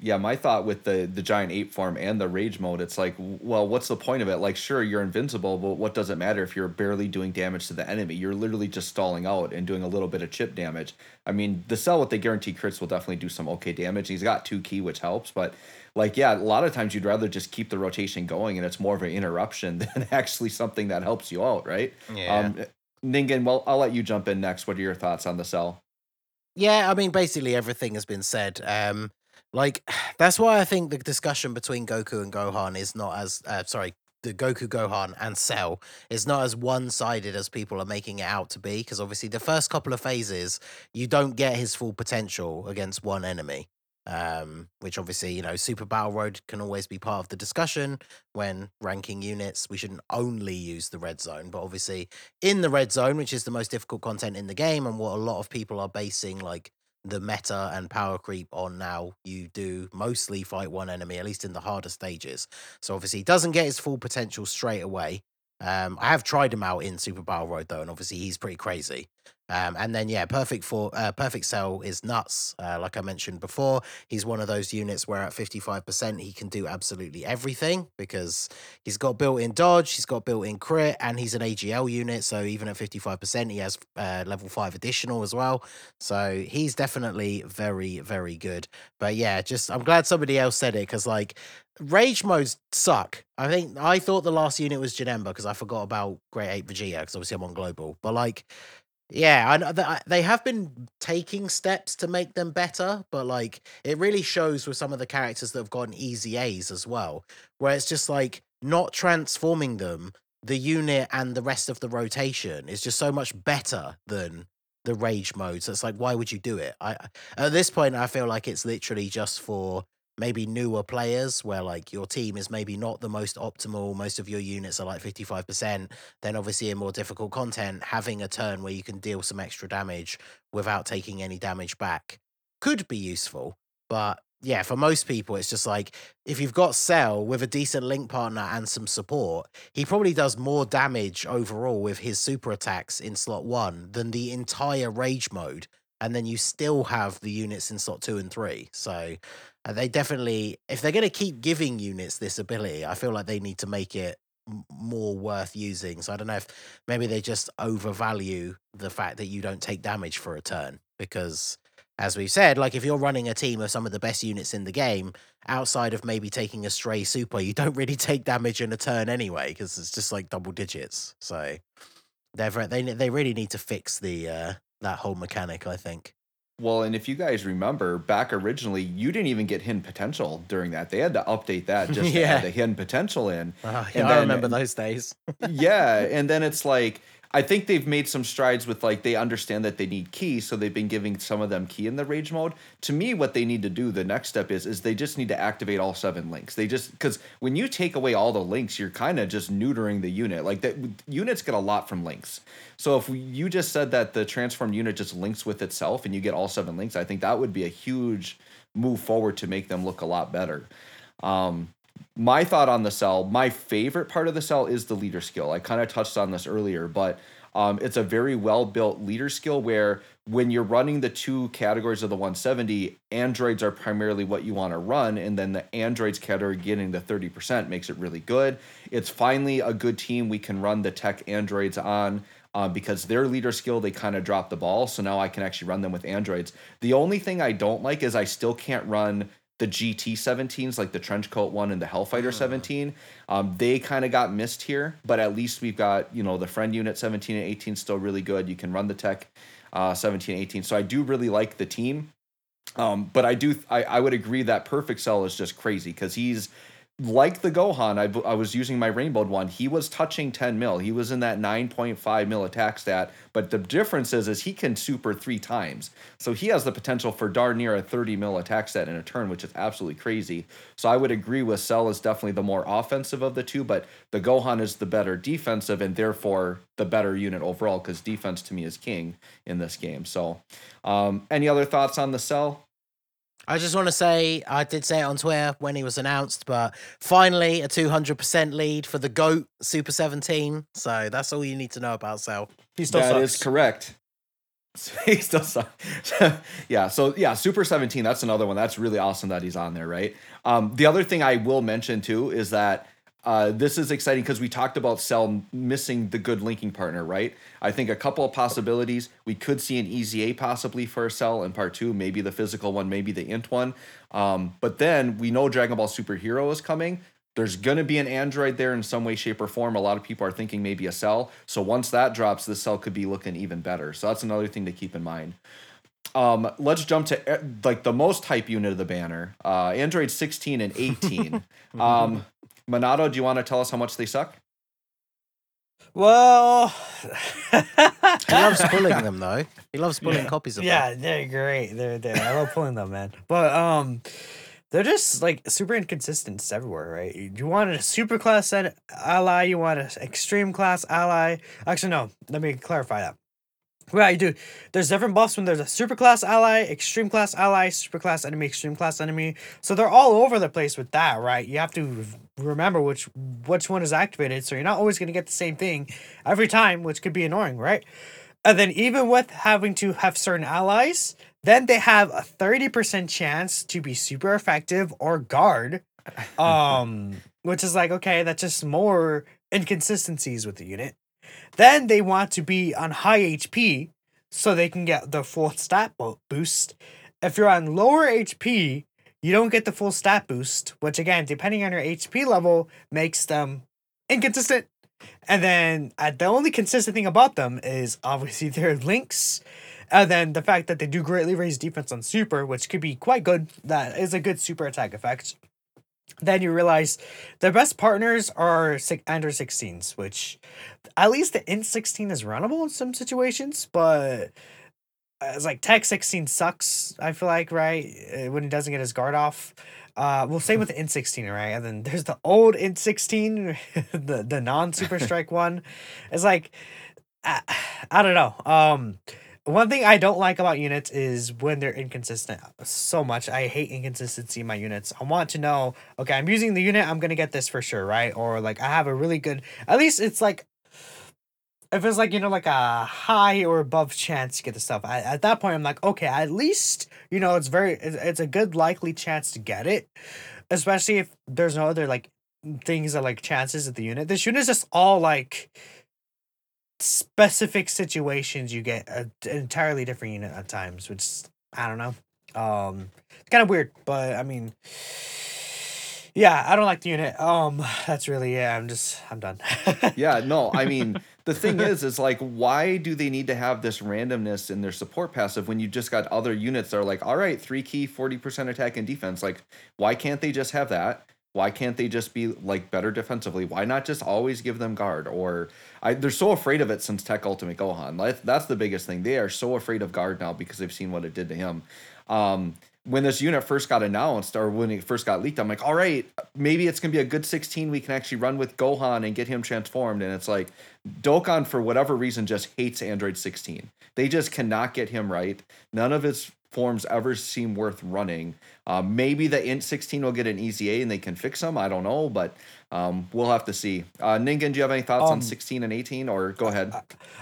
Yeah, my thought with the the giant ape form and the rage mode, it's like, well, what's the point of it? Like, sure, you're invincible, but what does it matter if you're barely doing damage to the enemy? You're literally just stalling out and doing a little bit of chip damage. I mean, the cell with the guaranteed crits will definitely do some okay damage. He's got two key, which helps, but like, yeah, a lot of times you'd rather just keep the rotation going, and it's more of an interruption than actually something that helps you out, right? Yeah. Um, Ningen, well, I'll let you jump in next. What are your thoughts on the cell? Yeah, I mean, basically everything has been said. Um, like that's why I think the discussion between Goku and Gohan is not as uh, sorry, the Goku Gohan and Cell is not as one-sided as people are making it out to be. Because obviously, the first couple of phases, you don't get his full potential against one enemy. Um, which obviously, you know, Super Battle Road can always be part of the discussion when ranking units. We shouldn't only use the red zone, but obviously, in the red zone, which is the most difficult content in the game, and what a lot of people are basing like the meta and power creep on now, you do mostly fight one enemy, at least in the harder stages. So obviously, he doesn't get his full potential straight away. Um, I have tried him out in Super Battle Road though, and obviously he's pretty crazy. Um, and then yeah, perfect for uh, perfect cell is nuts. Uh, like I mentioned before, he's one of those units where at fifty five percent he can do absolutely everything because he's got built in dodge, he's got built in crit, and he's an AGL unit. So even at fifty five percent, he has uh, level five additional as well. So he's definitely very very good. But yeah, just I'm glad somebody else said it because like rage modes suck. I think I thought the last unit was Janemba because I forgot about Great Ape Vegeta because obviously I'm on global. But like, yeah, I know they have been taking steps to make them better, but like it really shows with some of the characters that have gotten easy A's as well, where it's just like not transforming them. The unit and the rest of the rotation is just so much better than the rage mode. So it's like, why would you do it? I at this point, I feel like it's literally just for maybe newer players where like your team is maybe not the most optimal most of your units are like 55% then obviously in more difficult content having a turn where you can deal some extra damage without taking any damage back could be useful. But yeah for most people it's just like if you've got cell with a decent link partner and some support he probably does more damage overall with his super attacks in slot 1 than the entire rage mode and then you still have the units in slot 2 and 3 so uh, they definitely, if they're going to keep giving units this ability, I feel like they need to make it more worth using. So I don't know if maybe they just overvalue the fact that you don't take damage for a turn because. As we've said, like if you're running a team of some of the best units in the game, outside of maybe taking a stray super, you don't really take damage in a turn anyway, because it's just like double digits. So very, they they really need to fix the uh, that whole mechanic. I think. Well, and if you guys remember back originally, you didn't even get hidden potential during that. They had to update that just to Yeah. add the hidden potential in. Uh, and yeah, I then- remember those days. yeah, and then it's like I think they've made some strides with like they understand that they need key, so they've been giving some of them key in the rage mode. To me, what they need to do, the next step is is they just need to activate all seven links. They just because when you take away all the links, you're kind of just neutering the unit. Like that units get a lot from links. So if you just said that the transformed unit just links with itself and you get all seven links, I think that would be a huge move forward to make them look a lot better. Um, my thought on the cell, my favorite part of the cell is the leader skill. I kind of touched on this earlier, but um, it's a very well built leader skill where when you're running the two categories of the 170, androids are primarily what you want to run, and then the androids category getting the 30% makes it really good. It's finally a good team we can run the tech androids on. Um, because their leader skill, they kind of dropped the ball. So now I can actually run them with androids. The only thing I don't like is I still can't run the GT 17s, like the Trenchcoat one and the Hellfighter 17. Um, they kind of got missed here, but at least we've got, you know, the friend unit 17 and 18 still really good. You can run the tech uh, 17 18. So I do really like the team. Um, but I do, I, I would agree that Perfect Cell is just crazy because he's like the Gohan. I, I was using my rainbowed one. He was touching 10 mil. He was in that 9.5 mil attack stat. But the difference is, is he can super three times. So he has the potential for darn near a 30 mil attack stat in a turn, which is absolutely crazy. So I would agree with Cell is definitely the more offensive of the two, but the Gohan is the better defensive and therefore the better unit overall because defense to me is king in this game. So, um, any other thoughts on the Cell? I just want to say I did say it on Twitter when he was announced, but finally a 200% lead for the GOAT Super 17. So that's all you need to know about Cell. He still That sucks. is correct. he still sucks. yeah. So yeah, Super 17. That's another one. That's really awesome that he's on there, right? Um, the other thing I will mention too is that uh, this is exciting because we talked about Cell missing the good linking partner, right? I think a couple of possibilities. We could see an EZA possibly for Cell in part two, maybe the physical one, maybe the int one. Um, but then we know Dragon Ball Superhero is coming. There's going to be an Android there in some way, shape, or form. A lot of people are thinking maybe a cell. So once that drops, the cell could be looking even better. So that's another thing to keep in mind. Um, let's jump to eh, like the most hype unit of the banner, uh, Android 16 and 18. um, Minato, do you want to tell us how much they suck? Well, He loves pulling them though. He loves pulling Yeah. copies of yeah, them. Yeah, they're great. They're there. I love pulling them, man. But um, they're just like super inconsistent everywhere, right? You want a super class ally, you want an extreme class ally. Actually, no. Let me clarify that. Right, you do. There's different buffs when there's a super class ally, extreme class ally, super class enemy, extreme class enemy. So they're all over the place with that, right? You have to remember which which one is activated, so you're not always gonna get the same thing every time, which could be annoying, right? And then even with having to have certain allies, then they have a 30% chance to be super effective or guard. Um, which is like, okay, that's just more inconsistencies with the unit. Then they want to be on high HP so they can get the full stat boost. If you're on lower HP, you don't get the full stat boost, which again, depending on your HP level, makes them inconsistent. And then uh, the only consistent thing about them is obviously their links. And then the fact that they do greatly raise defense on super, which could be quite good. That is a good super attack effect. Then you realize their best partners are under 16s, which at least the int 16 is runnable in some situations, but it's like tech 16 sucks, I feel like, right? Uh, When he doesn't get his guard off. Uh, well, same with the int 16, right? And then there's the old int 16, the, the non super strike one. It's like, I, I don't know. Um, one thing I don't like about units is when they're inconsistent so much. I hate inconsistency in my units. I want to know, okay, I'm using the unit, I'm gonna get this for sure, right? Or like I have a really good at least it's like if it's like, you know, like a high or above chance to get the stuff. I, at that point I'm like, okay, at least, you know, it's very it's, it's a good likely chance to get it. Especially if there's no other like things that like chances at the unit. This unit is just all like specific situations you get a, an entirely different unit at times, which I don't know. Um, it's kind of weird, but I mean, yeah, I don't like the unit. Um, that's really yeah. I'm just I'm done. Yeah, no, I mean the thing is, is like, why do they need to have this randomness in their support passive when you just got other units that are like, all right, three key, 40% attack and defense? Like, why can't they just have that? Why can't they just be like better defensively? Why not just always give them guard? Or I, they're so afraid of it since Tech Ultimate Gohan. That's the biggest thing. They are so afraid of guard now because they've seen what it did to him. Um, when this unit first got announced or when it first got leaked, I'm like, all right, maybe it's gonna be a good 16. We can actually run with Gohan and get him transformed. And it's like Dokkan, for whatever reason, just hates Android 16. They just cannot get him right. None of his forms ever seem worth running. Um, maybe the Int 16 will get an EZA and they can fix them. I don't know, but um, we'll have to see. Uh, Ningen, do you have any thoughts on Um, 16 and 18? Or go ahead.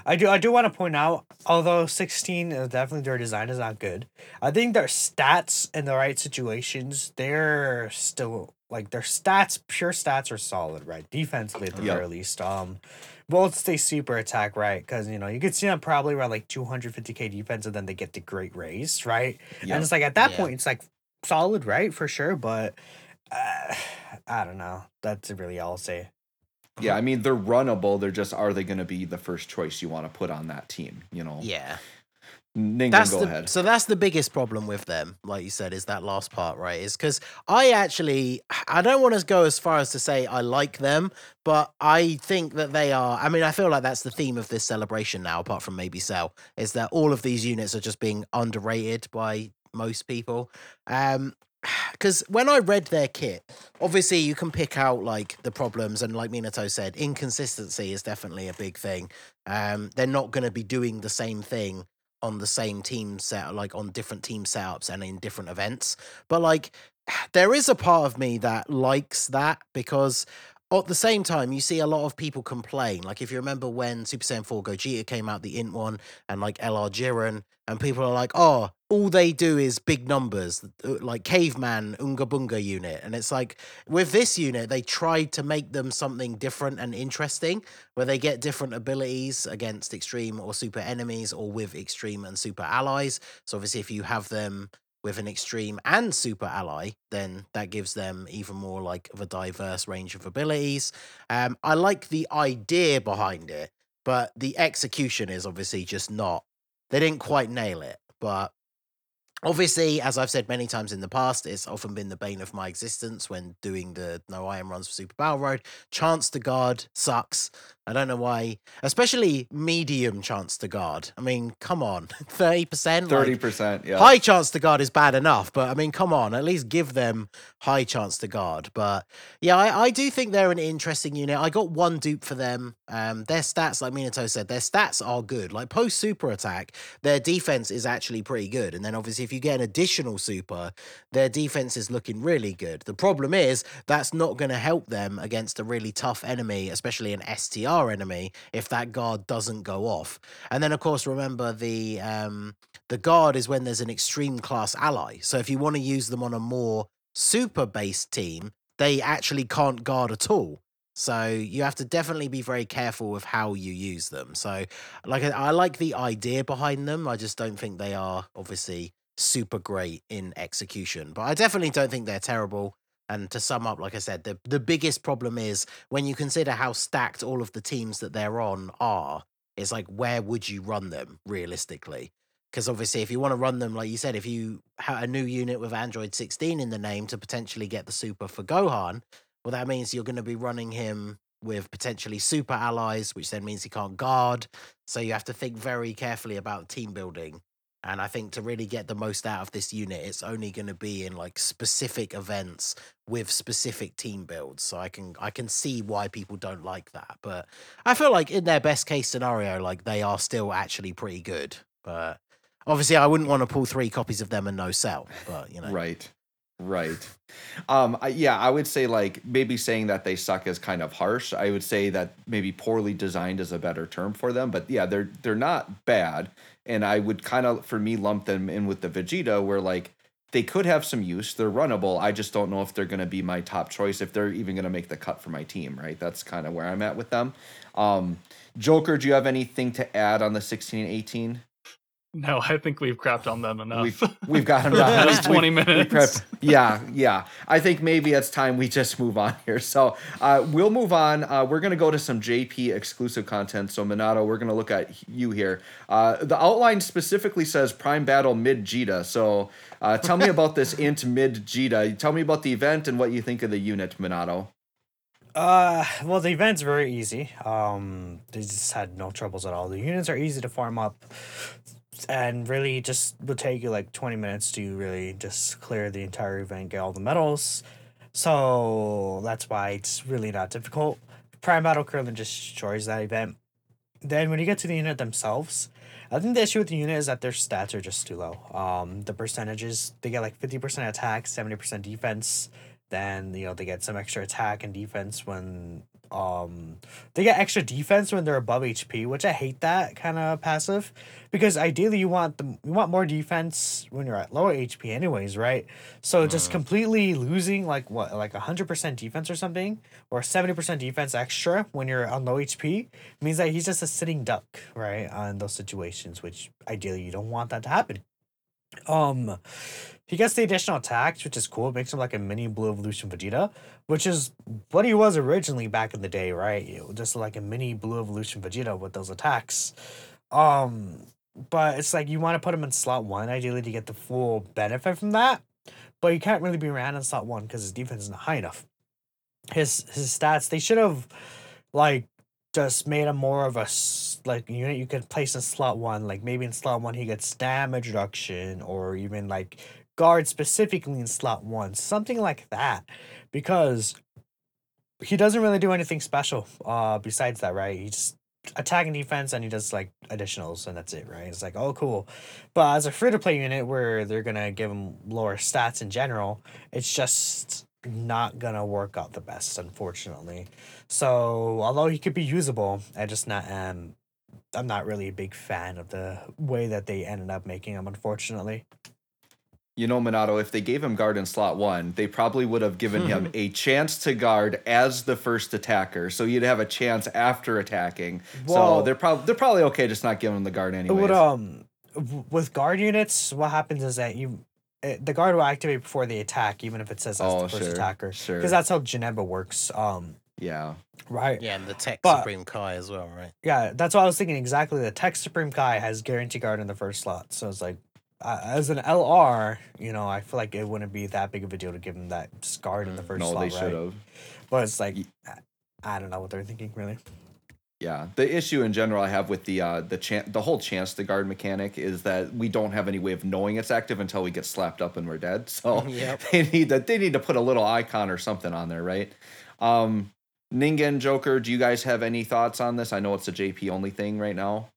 I do I do want to point out, although 16 is definitely their design is not good, I think their stats in the right situations, they're still like their stats, pure stats are solid, right? Defensively at the Yep. very least. Um won't stay super attack, right? Because you know, you could see them probably around like 250k defense and then they get the great raise, right? Yep. And it's like at that Yeah. point, it's like solid, right? For sure. But uh, I don't know. That's really all I'll say. Yeah, I mean they're runnable. They're just are they going to be the first choice you want to put on that team? You know. Yeah. Ningen, that's go the ahead. so that's the biggest problem with them like you said is that last part right is because i actually i don't want to go as far as to say i like them but i think that they are i mean i feel like that's the theme of this celebration now apart from maybe cell is that all of these units are just being underrated by most people um because when I read their kit, obviously you can pick out like the problems, and like Minato said, inconsistency is definitely a big thing. Um, they're not going to be doing the same thing on the same team set, like on different team setups and in different events. But like, there is a part of me that likes that because at the same time, you see a lot of people complain. Like, if you remember when Super Saiyan 4 Gogeta came out, the Int one, and like LR Jiren, and people are like, oh, all they do is big numbers, uh, like Caveman, Unga Bunga unit. And it's like, with this unit, they tried to make them something different and interesting, where they get different abilities against extreme or super enemies or with extreme and super allies. So, obviously, if you have them with an extreme and super ally, then that gives them even more like of a diverse range of abilities. Um, I like the idea behind it, but the execution is obviously just not. They didn't quite nail it, but obviously, as I've said many times in the past, it's often been the bane of my existence when doing the no iron runs for Super Battle Road. Chance to guard sucks. I don't know why, especially medium chance to guard. I mean, come on, thirty percent, Thirty percent. Yeah. High chance to guard is bad enough, but I mean, come on, at least give them high chance to guard. But yeah, I, I do think they're an interesting unit. I got one dupe for them. Um, their stats, like Minato said, their stats are good. Like post super attack, their defense is actually pretty good. And then obviously, if you get an additional super, their defense is looking really good. The problem is that's not going to help them against a really tough enemy, especially an STR enemy, if that guard doesn't go off. And then, of course, remember the um, the guard is when there's an extreme class ally. So if you want to use them on a more super based team, they actually can't guard at all. So you have to definitely be very careful with how you use them. So, like, I like the idea behind them. I just don't think they are obviously super great in execution. But I definitely don't think they're terrible. And to sum up, like I said, the the biggest problem is when you consider how stacked all of the teams that they're on are. It's like where would you run them realistically? Because obviously, if you want to run them, like you said, if you have a new unit with Android 16 in the name to potentially get the super for Gohan, well, that means you're going to be running him with potentially super allies, which then means he can't guard. So you have to think very carefully about team building. And I think to really get the most out of this unit, it's only going to be in like specific events with specific team builds. So I can I can see why people don't like that. But I feel like in their best case scenario, like they are still actually pretty good. But obviously, I wouldn't want to pull three copies of them and no sell. But you know, Right. Right. Um I, yeah, I would say like maybe saying that they suck is kind of harsh. I would say that maybe poorly designed is a better term for them, but yeah, they're they're not bad and I would kind of for me lump them in with the Vegeta where like they could have some use. They're runnable. I just don't know if they're going to be my top choice if they're even going to make the cut for my team, right? That's kind of where I'm at with them. Um Joker, do you have anything to add on the 16 and 18? No, I think we've crapped on them enough. We've we've got him For the down. past We- 20 we- we minutes. prepped- yeah, yeah. I think maybe it's time we just move on here. So uh, we'll move on. Uh, we're gonna go to some JP exclusive content. So Minato, we're gonna look at you here. Uh, the outline specifically says Prime Battle Mid Jita. So uh, tell me about this int Mid Jita. Tell me about the event and what you think of the unit, Minato. Uh, well, the event's very easy. Um, they just had no troubles at all. The units are easy to farm up, and really just would take you like twenty minutes to really just clear the entire event, get all the medals. So that's why it's really not difficult. Prime Battle currently just destroys that event. Then when you get to the unit themselves, I think the issue with the unit is that their stats are just too low. Um, the percentages they get like fifty percent attack, seventy percent defense. Then you know they get some extra attack and defense when um they get extra defense when they're above HP, which I hate that kind of passive, because ideally you want them you want more defense when you're at lower HP anyways, right? So just completely losing like what like hundred percent defense or something, or seventy percent defense extra when you're on low HP means that he's just a sitting duck, right? On those situations, which ideally you don't want that to happen. Um, he gets the additional attacks, which is cool. It makes him like a mini Blue Evolution Vegeta, which is what he was originally back in the day, right? Just like a mini Blue Evolution Vegeta with those attacks. Um, but it's like you want to put him in slot one, ideally, to get the full benefit from that. But you can't really be ran in slot one because his defense is not high enough. His his stats they should have like just made him more of a like unit you could place in slot one. Like maybe in slot one he gets damage reduction, or even like guard specifically in slot one, something like that, because he doesn't really do anything special. Uh, besides that, right? He just attack and defense, and he does like additionals, and that's it, right? It's like oh cool, but as a free to play unit where they're gonna give him lower stats in general, it's just not gonna work out the best, unfortunately. So although he could be usable, I just not um I'm not really a big fan of the way that they ended up making him, unfortunately. You know, Minato, if they gave him guard in slot one, they probably would have given him a chance to guard as the first attacker. So you'd have a chance after attacking. so they're probably they're probably okay just not giving him the guard It anyway. would um with guard units, what happens is that you uh, the guard will activate before the attack, even if it says that's Oh, the first sure, attacker. sure. Because that's how Janemba works. Um, yeah. right. Yeah, and the Tech But- Supreme Kai as well, right? Yeah, that's what I was thinking exactly. The Tech Supreme Kai has guarantee guard in the first slot, so it's like, uh, as an LR, you know, I feel like it wouldn't be that big of a deal to give him that guard in the Mm, first No, slot, they should right? have. But it's like, I- I don't know what they're thinking really. Yeah, the issue in general I have with the uh, the chan- the whole chance to guard mechanic is that we don't have any way of knowing it's active until we get slapped up and we're dead. So Yep. they need that they need to put a little icon or something on there, right? Um, Ningen Joker, do you guys have any thoughts on this? I know it's a JP only thing right now.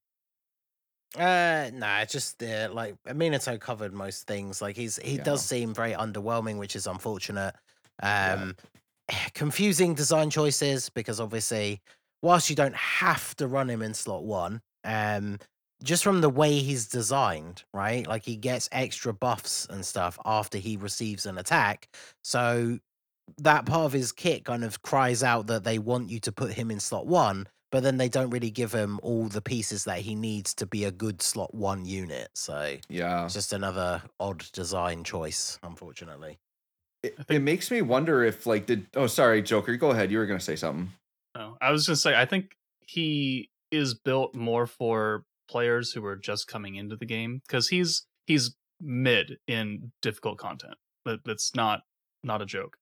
Uh, nah, it's just uh, like Minato covered most things. Like he's he Yeah. does seem very underwhelming, which is unfortunate. Yeah. Um, confusing design choices because obviously, whilst you don't have to run him in slot one, um, just from the way he's designed, right? Like he gets extra buffs and stuff after he receives an attack. So that part of his kit kind of cries out that they want you to put him in slot one, but then they don't really give him all the pieces that he needs to be a good slot one unit. So Yeah, it's just another odd design choice, unfortunately. it, it makes me wonder if like did oh sorry Joker, go ahead. You were gonna say something. No, I was gonna say I think he is built more for players who are just coming into the game because he's he's mid in difficult content. That that's not not a joke.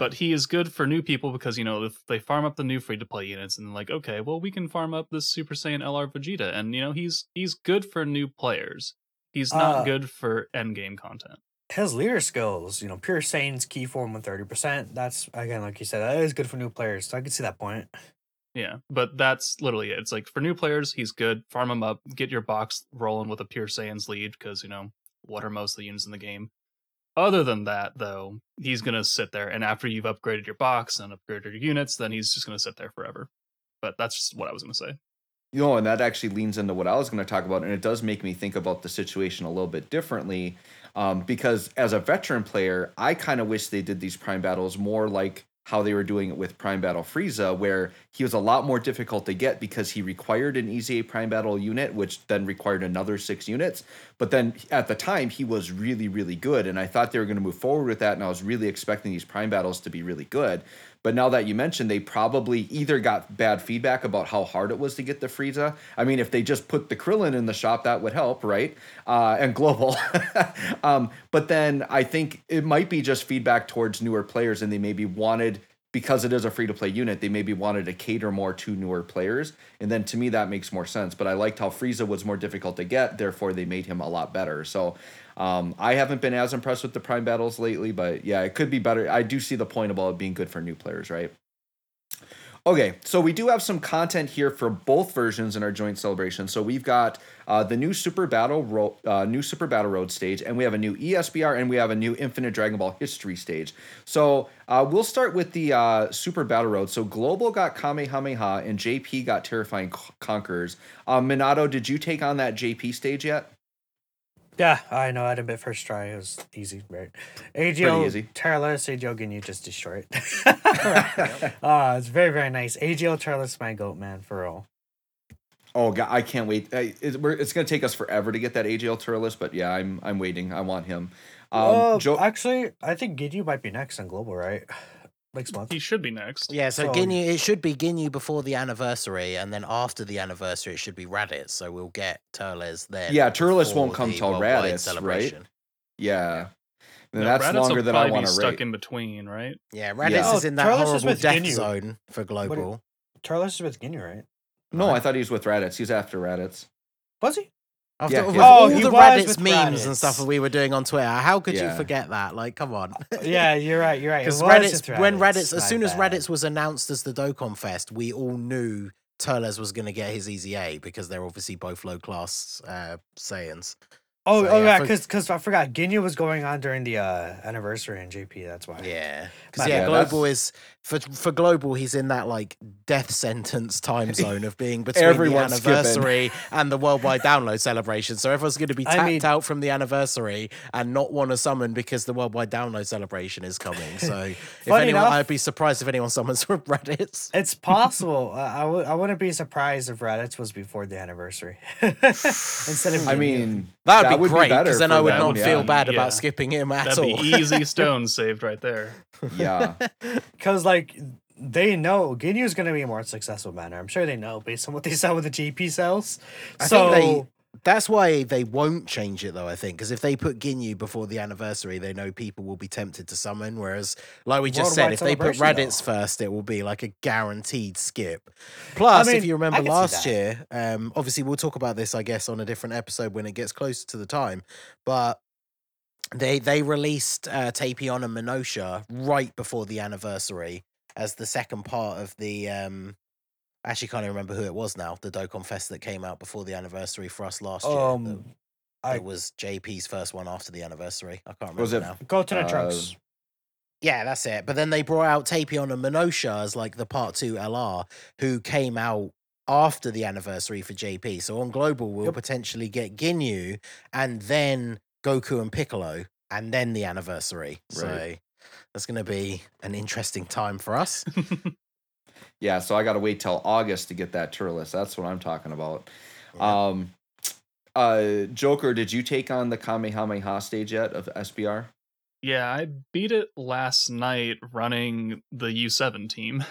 But he is good for new people because you know if they farm up the new free to play units and like okay, well we can farm up this Super Saiyan LR Vegeta and you know he's he's good for new players. He's not Uh, good for end game content. His leader skills, you know, pure Saiyans key form with thirty percent. That's again, like you said, that is good for new players. So I can see that point. Yeah, but that's literally it. It's like for new players, he's good. Farm him up, get your box rolling with a pure Saiyan's lead because you know what are most of the units in the game. Other than that, though, he's gonna sit there, and after you've upgraded your box and upgraded your units, then he's just gonna sit there forever. But that's just what I was gonna say. You know, and that actually leans into what I was going to talk about, and it does make me think about the situation a little bit differently. Um, because as a veteran player, I kind of wish they did these prime battles more like how they were doing it with Prime Battle Frieza, where he was a lot more difficult to get because he required an EZA Prime Battle unit, which then required another six units. But then at the time, he was really, really good. And I thought they were going to move forward with that. And I was really expecting these Prime Battles to be really good. But now that you mentioned, they probably either got bad feedback about how hard it was to get the Frieza. I mean, if they just put the Krillin in the shop, that would help, right? Uh, and global. um, but then I think it might be just feedback towards newer players, and they maybe wanted because it is a free to play unit, they maybe wanted to cater more to newer players. And then to me, that makes more sense. But I liked how Frieza was more difficult to get, therefore, they made him a lot better. So um, I haven't been as impressed with the Prime battles lately, but yeah, it could be better. I do see the point about it being good for new players, right? Okay, so we do have some content here for both versions in our joint celebration. So we've got uh, the new Super Battle Ro- uh, new Super Battle Road stage, and we have a new ESBR, and we have a new Infinite Dragon Ball History stage. So uh, we'll start with the uh, Super Battle Road. So Global got Kamehameha, and JP got Terrifying Conquerors. Um, Minato, did you take on that JP stage yet? Yeah, I know. I had a bit first try. It was easy, right? AGL Turles, AGL Ginyu just destroy it. uh, it's very, very nice. AGL Turles, my goat, man, for real. Oh god, I can't wait. It's, it's going to take us forever to get that AGL Turles, but yeah, I'm I'm waiting. I want him. Um, uh, jo- actually, I think Ginyu might be next on global, right? Next month. He should be next. Yeah, so, so Ginyu, it should be Ginyu before the anniversary, and then after the anniversary, it should be Raditz. So we'll get Turles then. Yeah, Turles won't come till Raditz, right? Yeah. And no, that's Raditz longer than I want to stuck in between, right? Yeah, Raditz yeah. is oh, in that oh, horrible death Ginyu. zone for global. Turles is with Ginyu, right? No, I thought he was with Raditz. He's after Raditz. Was he? After yeah, all, all the Raditz memes Raditz. and stuff that we were doing on Twitter, how could yeah. you forget that? Like, come on. yeah, you're right. You're right. Because Raditz, Raditz, when Raditz, as soon as Raditz was announced as the Dokkan Fest, we all knew Turles was going to get his EZA because they're obviously both low class uh, Saiyans. Oh, so, oh yeah, because for... because I forgot Ginyu was going on during the uh, anniversary in JP. That's why. Yeah, because yeah, yeah, global is for for global. He's in that like death sentence time zone of being between the anniversary skipping. and the worldwide download celebration. So everyone's going to be tapped I mean, out from the anniversary and not want to summon because the worldwide download celebration is coming. So if anyone, enough, I'd be surprised if anyone summons from Raditz. It's possible. uh, I w- I wouldn't be surprised if Raditz was before the anniversary instead of. I mean. That would that be would great because then I would them, not yeah. feel bad yeah. about skipping him at That'd all. Be easy stones saved right there. Yeah, because like they know Ginyu is going to be a more successful banner. I'm sure they know based on what they saw with the JP cells. I so they, that's why they won't change it though, I think, because if they put Ginyu before the anniversary, they know people will be tempted to summon. Whereas, like we just said, if they put Raditz though. first, it will be like a guaranteed skip. Plus, I mean, if you remember last year, um, obviously we'll talk about this, I guess, on a different episode when it gets closer to the time. But they they released uh, Tapion and Minosha right before the anniversary as the second part of the um I actually can't even remember who it was now. The Dokkan Fest that came out before the anniversary for us last year. Um, it was JP's first one after the anniversary. I can't remember was it, now. Go to the uh, trunks. Yeah, that's it. But then they brought out Tapion and Minosha as like the part two LR, who came out after the anniversary for JP. So on global, we'll yep. potentially get Ginyu and then Goku and Piccolo, and then the anniversary. Right. So that's going to be an interesting time for us. Yeah, so I got to wait till August to get that Turles. That's what I'm talking about. Yeah. Um, uh, Joker, did you take on the Kamehameha stage yet of SBR? Yeah, I beat it last night running the U7 team.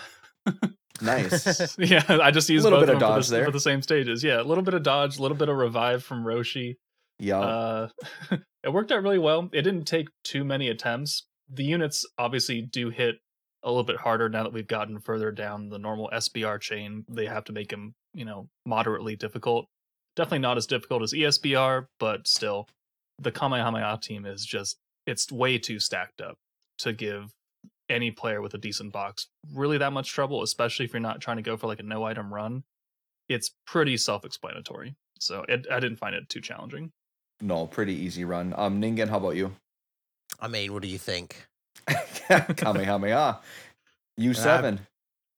nice. yeah, I just used a little bit of dodge for the, there for the same stages. Yeah, a little bit of dodge, a little bit of revive from Roshi. Yeah. Uh, it worked out really well. It didn't take too many attempts. The units obviously do hit a little bit harder now that we've gotten further down the normal SBR chain. They have to make them, you know, moderately difficult. Definitely not as difficult as ESBR, but still, the Kamehameha team is just, it's way too stacked up to give any player with a decent box really that much trouble, especially if you're not trying to go for like a no item run. It's pretty self explanatory. So it, I didn't find it too challenging. No, pretty easy run. Um, Ningen, how about you? I mean, what do you think? Kamehameha. U7.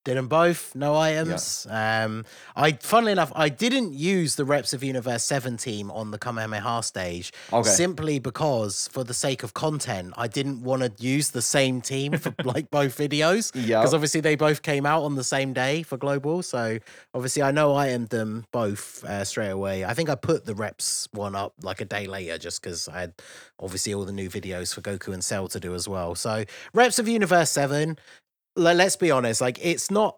Did them both, no items. Um, I, funnily enough, I didn't use the Reps of Universe 7 team on the Kamehameha stage Okay. simply because, for the sake of content, I didn't want to use the same team for like both videos. Yeah. Because obviously they both came out on the same day for Global. So obviously I know I itemed them both uh, straight away. I think I put the Reps one up like a day later just because I had obviously all the new videos for Goku and Cell to do as well. So Reps of Universe 7 le- let's be honest, like it's not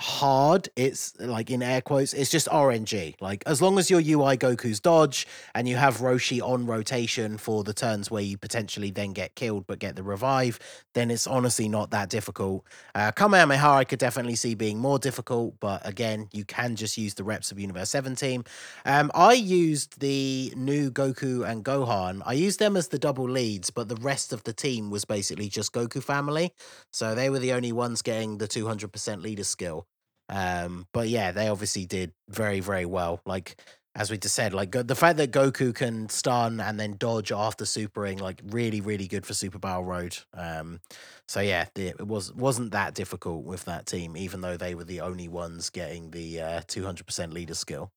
hard. It's like in air quotes, it's just RNG. Like as long as your UI Goku's dodge and you have Roshi on rotation for the turns where you potentially then get killed but get the revive, then it's honestly not that difficult. Uh, Kamehameha I could definitely see being more difficult, but again, you can just use the reps of Universe 7 team. Um, I used the new Goku and Gohan. I used them as the double leads, but the rest of the team was basically just Goku family. So they were the only ones getting the 200% leader skill. Um, but yeah, they obviously did very, very well. Like, as we just said, like the fact that Goku can stun and then dodge after supering, like really, really good for Super Battle Road. Um, so yeah, it was wasn't that difficult with that team, even though they were the only ones getting the uh, 200% leader skill.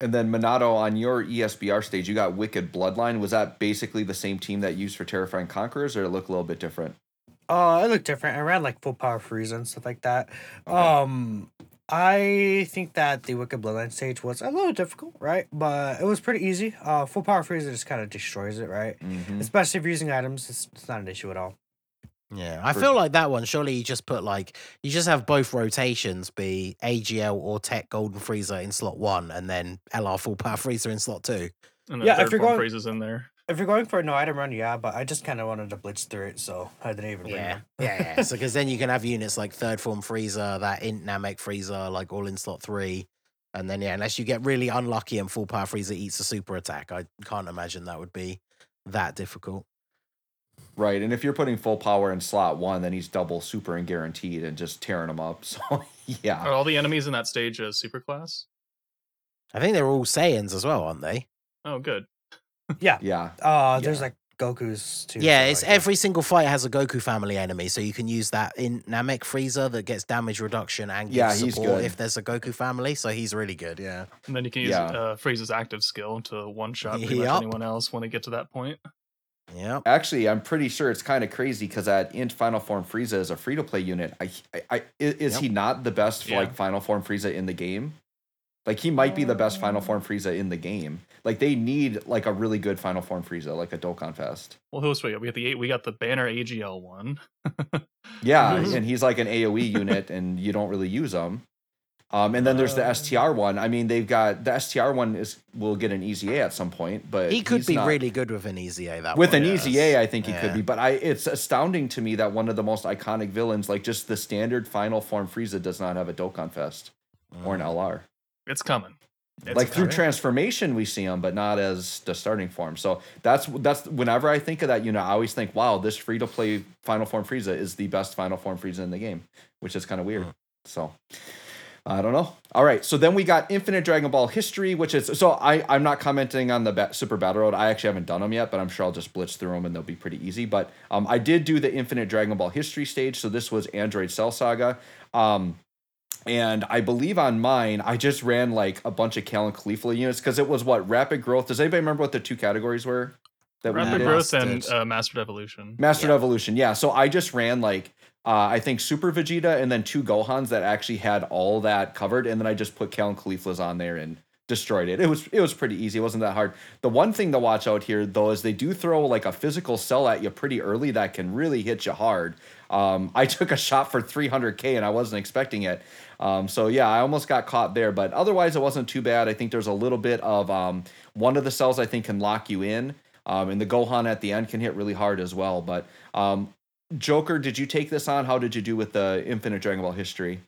And then Minato, on your ESBR stage, you got Wicked Bloodline. Was that basically the same team that used for Terrifying Conquerors, or it look a little bit different? Uh, it looked different. I ran like full power Frieza and stuff like that. Okay. Um, I think that the Wicked Bloodline stage was a little difficult, right? But it was pretty easy. Uh, full power Frieza just kind of destroys it, right? Mhm. Especially if you're using items, it's, it's not an issue at all. Yeah, I feel like that one. Surely you just put like you just have both rotations be AGL or Tech Golden Frieza in slot one, and then LR Full Power Frieza in slot two. And then Yeah, if you're going- Friezas in there. If you're going for a no item run, yeah, but I just kind of wanted to blitz through it, so I didn't even Yeah, them. yeah, yeah. so because then you can have units like Third Form Frieza, that Int Namek Frieza, like all in slot three, and then yeah, unless you get really unlucky and Full Power Frieza eats a super attack, I can't imagine that would be that difficult. Right, and if you're putting full power in slot one, then he's double super and guaranteed, and just tearing them up. So yeah, Are all the enemies in that stage a super class? I think they're all Saiyans as well, aren't they? Oh, good. Yeah. yeah, Uh, there's Yeah. like Goku's too. Yeah, it's like, yeah. every single fight has a Goku family enemy, so you can use that in Namek Frieza that gets damage reduction and gives Yeah, he's support good. if there's a Goku family. So he's really good. Yeah, And then you can use Yeah. uh, Frieza's active skill to one shot pretty Yup. much anyone else when they get to that point. yeah. actually, I'm pretty sure it's kind of crazy because that Int Final Form Frieza is a free to play unit. I, I, I i- is Yep. he not the best Yeah. like Final Form Frieza in the game? Like he might be the best Final. Form Frieza in the game. Like they need like a really good Final Form Frieza, like a Dokkan Fest. Well, who else we got? We got the eight. We got the Banner AGL one. Yeah, and he's like an AOE unit, and you don't really use him. Um, and then there's the Uh. STR one. I mean, they've got the STR one is will get an easy A at some point, but He could be not- really good with an easy A. That with one an is. easy A. I think he could be, but I it's astounding to me that one of the most iconic villains, like just the standard final form Frieza, does not have a Dokkan Fest or an Mm. LR. It's coming. It's like through transformation, we see him, but not as the starting form. So that's that's whenever I think of that, you know, I always think, wow, this free to play Final Form Frieza is the best Final Form Frieza in the game, which is kind of weird. Mm. So I don't know. All right, so then we got Infinite Dragon Ball History, which is so I I'm not commenting on the ba- Super Battle Road. I actually haven't done them yet, but I'm sure I'll just blitz through them and they'll be pretty easy. But um, I did do the Infinite Dragon Ball History stage, so this was Android Cell Saga. Um, and I believe on mine, I just ran like a bunch of Kale and Caulifla units because it was what rapid growth. Does anybody remember what the two categories were that we Rapid did? growth and Mastered. uh, mastered evolution. Mastered Yeah. Evolution, yeah. So I just ran like uh, I think Super Vegeta and then two Gohans that actually had all that covered, and then I just put Kale and Cauliflas on there and destroyed it. It was it was pretty easy. It wasn't that hard. The one thing to watch out here though is they do throw like a physical cell at you pretty early that can really hit you hard. Um, I took a shot for 300k and I wasn't expecting it. Um, so yeah, I almost got caught there, but otherwise it wasn't too bad. I think there's a little bit of um, one of the cells I think can lock you in. Um, and the Gohan at the end can hit really hard as well. But um, Joker, did you take this on? How did you do with the Infinite Dragon Ball history?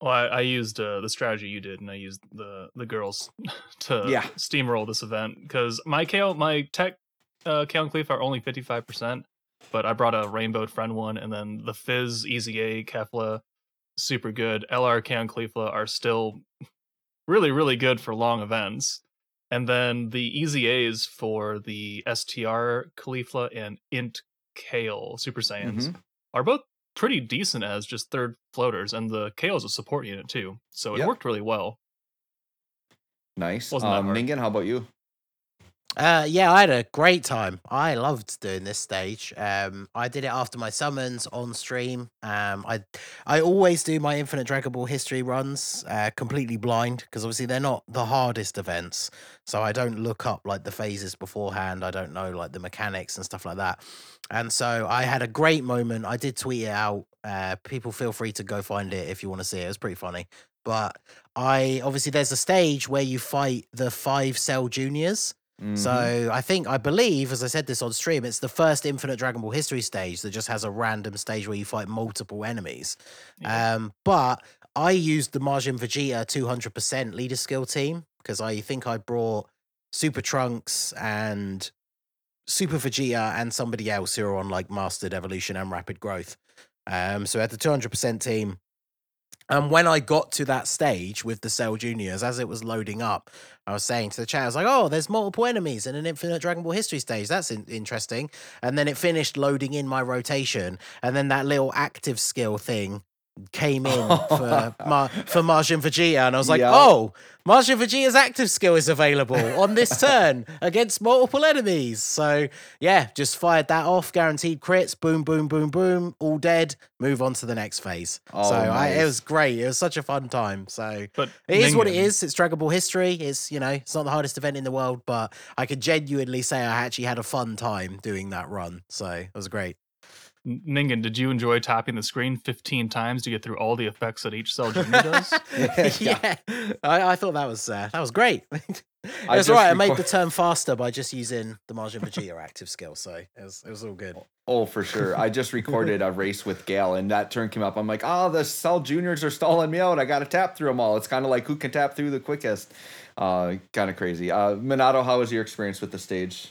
Well, I, I used uh, the strategy you did, and I used the the girls to Yeah. steamroll this event because my kale, my tech uh, kale and cleaf are only fifty five percent, but I brought a rainbowed friend one, and then the Fizz, Easy A, Kefla, super good. LR Kale and Caulifla are still really really good for long events, and then the Easy A's for the STR Caulifla and Int Kale Super Saiyans Mhm. are both pretty decent as just third floaters, and the is a support unit too, so it Yep. worked really well. Nice. Um. Ningen, how about you? Uh, yeah, I had a great time. I loved doing this stage. Um, I did it after my summons on stream. Um, I I always do my Infinite Dragon Ball history runs uh, completely blind because obviously they're not the hardest events, so I don't look up like the phases beforehand. I don't know like the mechanics and stuff like that. And so I had a great moment. I did tweet it out. Uh, people feel free to go find it if you want to see it. It was pretty funny. But I obviously there's a stage where you fight the five cell juniors. Mhm. So I think I believe, as I said this on stream, it's the first Infinite Dragon Ball history stage that just has a random stage where you fight multiple enemies. Yeah. Um, but I used the Majin Vegeta 200% leader skill team because I think I brought Super Trunks and Super Vegeta and somebody else who are on like Mastered Evolution and Rapid Growth. Um, so had the 200% team. And when I got to that stage with the Cell Juniors, as it was loading up, I was saying to the chat, I was like, oh, there's multiple enemies in an Infinite Dragon Ball history stage. That's in- interesting. And then it finished loading in my rotation. And then that little active skill thing came in for, Ma- for Majin Vegeta. And I was like, Yeah. oh, Majin Vegeta's active skill is available on this turn against multiple enemies. So, yeah, just fired that off. Guaranteed crits. Boom, boom, boom, boom. All dead. Move on to the next phase. Oh, so I, it was great. It was such a fun time. So But it is what it is. It's Dragon Ball history. It's you know, it's not the hardest event in the world, but I could genuinely say I actually had a fun time doing that run. So it was great. N- Ningen, did you enjoy tapping the screen 15 times to get through all the effects that each cell junior does? yeah, I, I thought that was uh, that was great. I That's just right. I made the turn faster by just using the Majin Vegeta active skill, so it was it was all good. Oh, for sure. I just recorded a race with Gal, and that turn came up. I'm like, oh, the Cell Juniors are stalling me out. I got to tap through them all. It's kind of like who can tap through the quickest. Uh, kind of crazy. Uh, Minato, how was your experience with the stage?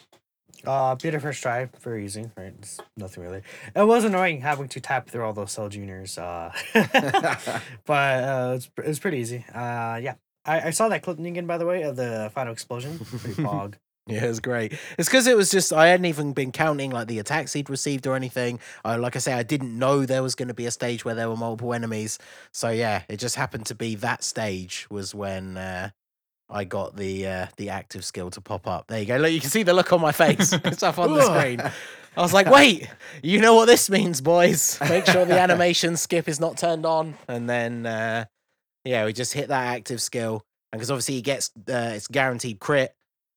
Uh, it first try, very easy, right? It's nothing really. It was annoying having to tap through all those cell juniors, uh, but uh, it's it's pretty easy. Uh, yeah, I, I saw that clip Ningen by the way of the final explosion. Pretty pog. Yeah, it was great. It's because it was just I hadn't even been counting like the attacks he'd received or anything. Like I say, I didn't know there was going to be a stage where there were multiple enemies. So yeah, it just happened to be that stage was when uh, I got the uh, the active skill to pop up. There you go. Look, you can see the look on my face. it's up on the screen. I was like, wait, you know what this means, boys? Make sure the animation skip is not turned on, and then uh, yeah, we just hit that active skill, and because obviously he gets uh, it's guaranteed crit.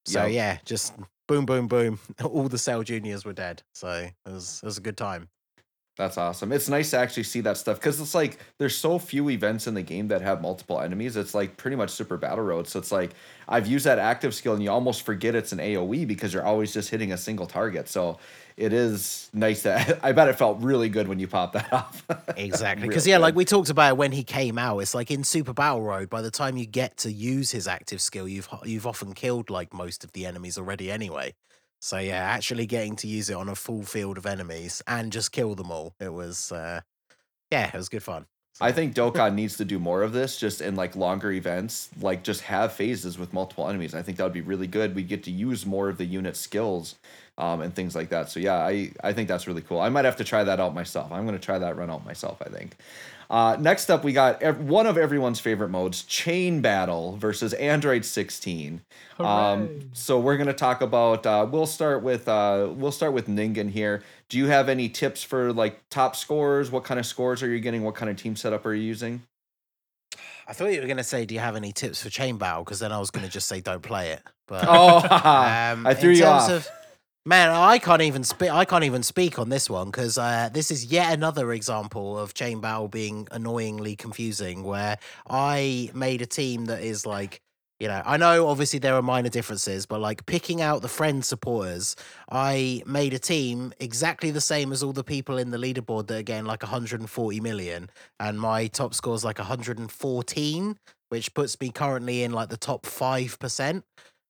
So Yep. yeah, just boom, boom, boom. All the Cell Juniors were dead. So it was it was a good time. That's awesome. It's nice to actually see that stuff because it's like there's so few events in the game that have multiple enemies. It's like pretty much Super Battle Road. So it's like I've used that active skill and you almost forget it's an AoE because you're always just hitting a single target. So it is nice that I bet it felt really good when you popped that off. Exactly. Because yeah, like we talked about when he came out, it's like in Super Battle Road, by the time you get to use his active skill, you've you've often killed like most of the enemies already anyway. So yeah, actually getting to use it on a full field of enemies and just kill them all, it was uh yeah, it was good fun. I think Dokkan needs to do more of this just in like longer events, like just have phases with multiple enemies. I think that would be really good. We get to use more of the unit skills um, and things like that. So yeah, I, I think that's really cool. I might have to try that out myself. I'm going to try that run out myself, I think. Uh, next up, we got ev- one of everyone's favorite modes, Chain Battle versus Android 16. Um, so we're gonna talk about. Uh, we'll start with. Uh, we'll start with Ningen here. Do you have any tips for like top scores? What kind of scores are you getting? What kind of team setup are you using? I thought you were gonna say, do you have any tips for Chain Battle? Because then I was gonna just say don't play it. But Oh, Um, I threw in you terms off. Of, man, I can't even speak. I can't even speak on this one because uh, this is yet another example of chain battle being annoyingly confusing. Where I made a team that is like, you know, I know obviously there are minor differences, but like picking out the friend supporters, I made a team exactly the same as all the people in the leaderboard that are getting like 140 million, and my top score is like 114, which puts me currently in like the top five percent.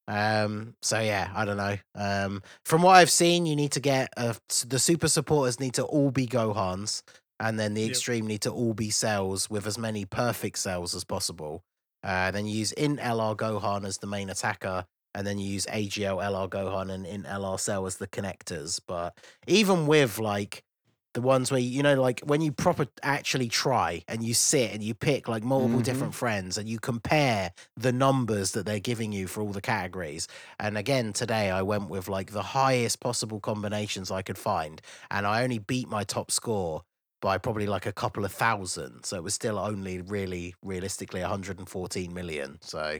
Um, so yeah, I don't know. Um, from what I've seen, you need to get uh, the super supporters need to all be Gohans, and then the Yep. extreme need to all be cells with as many perfect cells as possible. Uh, then you use in LR Gohan as the main attacker, and then you use AGL LR Gohan and in LR Cell as the connectors. But even with like The ones where you know, like when you proper actually try and you sit and you pick like multiple Mhm. different friends and you compare the numbers that they're giving you for all the categories. And again, today I went with like the highest possible combinations I could find, and I only beat my top score by probably like a couple of thousand. So it was still only really realistically 114 million. So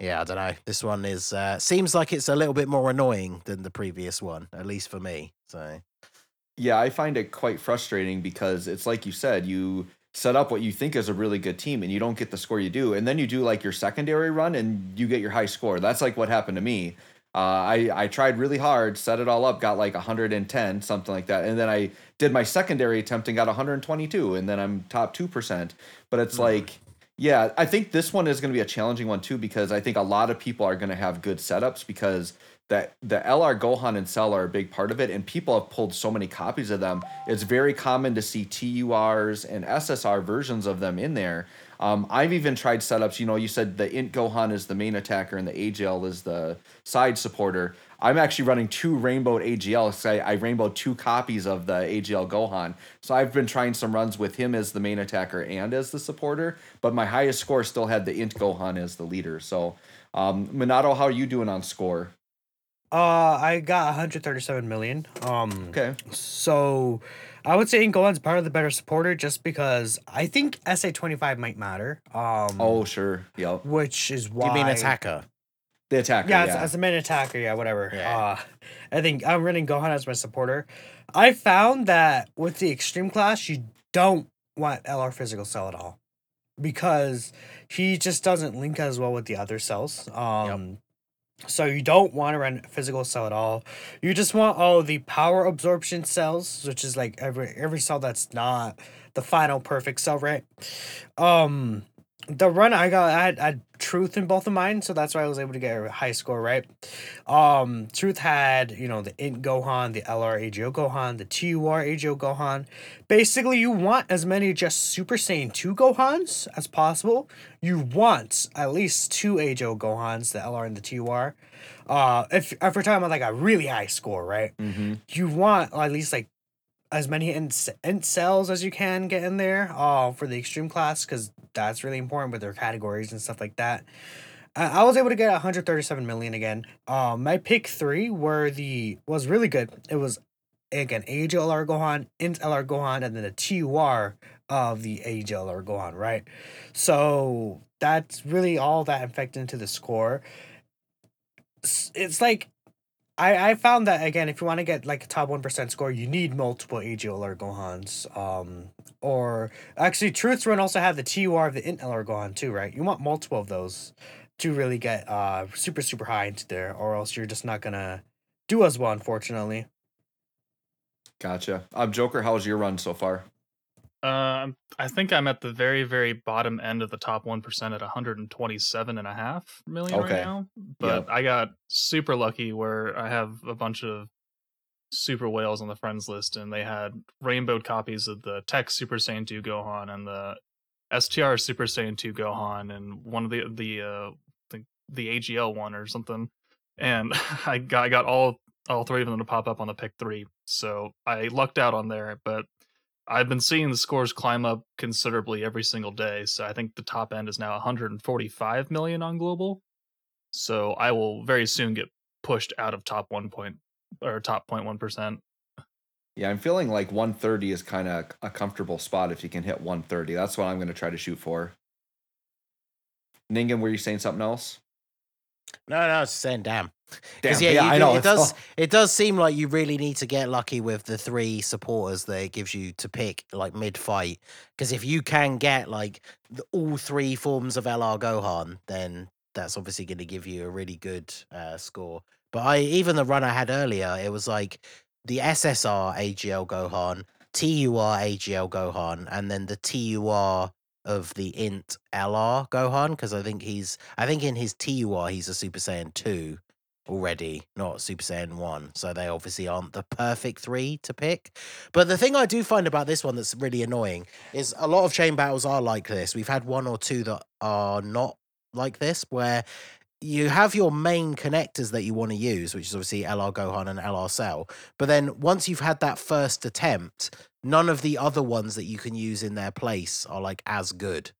yeah, I don't know. This one is uh, seems like it's a little bit more annoying than the previous one, at least for me. So Yeah, I find it quite frustrating because it's like you said, you set up what you think is a really good team and you don't get the score you do. And then you do like your secondary run and you get your high score. That's like what happened to me. Uh, I, I tried really hard, set it all up, got like 110, something like that. And then I did my secondary attempt and got 122, and then I'm top 2%. But it's like, yeah, I think this one is going to be a challenging one too because I think a lot of people are going to have good setups because that the LR Gohan and Cell are a big part of it, and people have pulled so many copies of them. It's very common to see TURs and SSR versions of them in there. Um, I've even tried setups. You know, you said the Int Gohan is the main attacker and the AGL is the side supporter. I'm actually running two rainbowed AGL. So I, I rainbowed two copies of the AGL Gohan. So I've been trying some runs with him as the main attacker and as the supporter. But my highest score still had the Int Gohan as the leader. So, um, Minato, how are you doing on score? Uh, I got 137 million. Um, Okay. so I would say Gohan's part of the better supporter just because I think SA 25 might matter. Um, Oh, sure. Yep. which is why you mean attacker? The attacker. Yeah, Yeah. As, as a main attacker, yeah, whatever. Yeah. Uh, I think I'm running Gohan as my supporter. I found that with the extreme class, you don't want LR physical cell at all because he just doesn't link as well with the other cells. Um, So you don't want to run physical cell at all. You just want all the power absorption cells, which is like every every cell that's not the final perfect cell, right? Um, the run I got, I had, I had truth in both of mine, so that's why I was able to get a high score, right? Um, truth had you know the int Gohan, the LR AGL Gohan, the TUR AGL Gohan. Basically, you want as many just Super Saiyan two Gohans as possible. You want at least two AGL Gohans, the LR and the TUR. Uh, if if we're talking about like a really high score, right? mm-hmm. you want at least like as many int, int cells as you can get in there uh, for the extreme class because that's really important with their categories and stuff like that. I was able to get 137 million again. Um, my pick three were the was really good. It was again Age LR Gohan, Int LR Gohan, and then the TUR of the Age LR Gohan. Right, so that's really all that affected into the score. It's like I, I found that again, if you want to get like a top one percent score, you need multiple AGLR Gohans. Um, or actually, Truth's Run also have the TUR of the Int LR Gohan too, right? You want multiple of those to really get uh super super high into there, or else you're just not gonna do as well, unfortunately. Gotcha. Um, Joker, how's your run so far? Um, I think I'm at the very, very bottom end of the top one percent at 127 and a half million Okay. right now. But I got super lucky where I have a bunch of super whales on the friends list, and they had rainbowed copies of the Tech Super Saiyan 2 Gohan and the STR Super Saiyan 2 Gohan, and one of the the uh the, the AGL one or something. And I got I got all all three of them to pop up on the pick three, so I lucked out on there, but. I've been seeing the scores climb up considerably every single day. So I think the top end is now 145 million on global. So I will very soon get pushed out of top one point or top 0.1 percent. Yeah, I'm feeling like 130 is kind of a comfortable spot if you can hit 130. That's what I'm going to try to shoot for. Ningen, were you saying something else? No, no, it's saying damn. Because yeah, yeah, you I know. It does. It does seem like you really need to get lucky with the three supporters that it gives you to pick, like mid fight. Because if you can get like the, all three forms of LR Gohan, then that's obviously going to give you a really good uh, score. But I even the run I had earlier, it was like the SSR AGL Gohan, TUR AGL Gohan, and then the TUR of the int LR Gohan because I think he's I think in his TUR he's a Super Saiyan 2 already, not Super Saiyan 1. So they obviously aren't the perfect 3 to pick. But the thing I do find about this one that's really annoying is a lot of chain battles are like this. We've had one or two that are not like this where you have your main connectors that you want to use, which is obviously LR Gohan and LR Cell. But then once you've had that first attempt, none of the other ones that you can use in their place are like as good.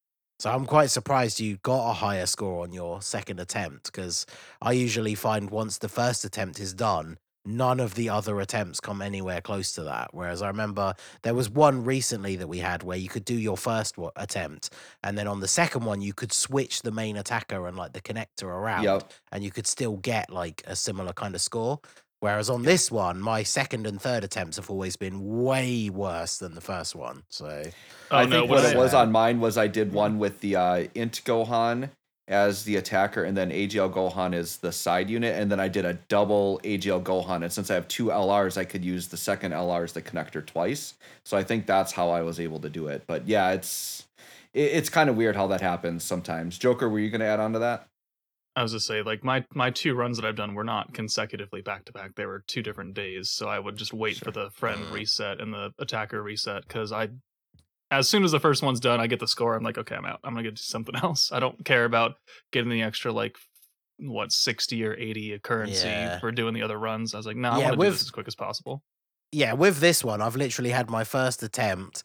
So I'm quite surprised you got a higher score on your second attempt because I usually find once the first attempt is done, none of the other attempts come anywhere close to that. Whereas I remember there was one recently that we had where you could do your first wa- attempt, and then on the second one you could switch the main attacker and like the connector around, Yep. and you could still get like a similar kind of score. Whereas on this one, my second and third attempts have always been way worse than the first one. So Oh I no, think what what it was on mine was I did one with the uh, Int Gohan as the attacker, and then AGL Gohan is the side unit, and then I did a double AGL Gohan. And since I have two LRs, I could use the second LR as the connector twice. So I think that's how I was able to do it. But yeah, it's it, it's kind of weird how that happens sometimes. Joker, were you going to add on to that? I was to say, like my my two runs that I've done were not consecutively back to back. They were two different days, so I would just wait for the friend Mm. reset and the attacker reset because I, as soon as the first one's done, I get the score. I'm like, okay, I'm out. I'm gonna get to something else. I don't care about getting the extra like what sixty or eighty a currency Yeah. for doing the other runs. I was like, no, I Yeah, want to do this as quick as possible. yeah, with this one, I've literally had my first attempt.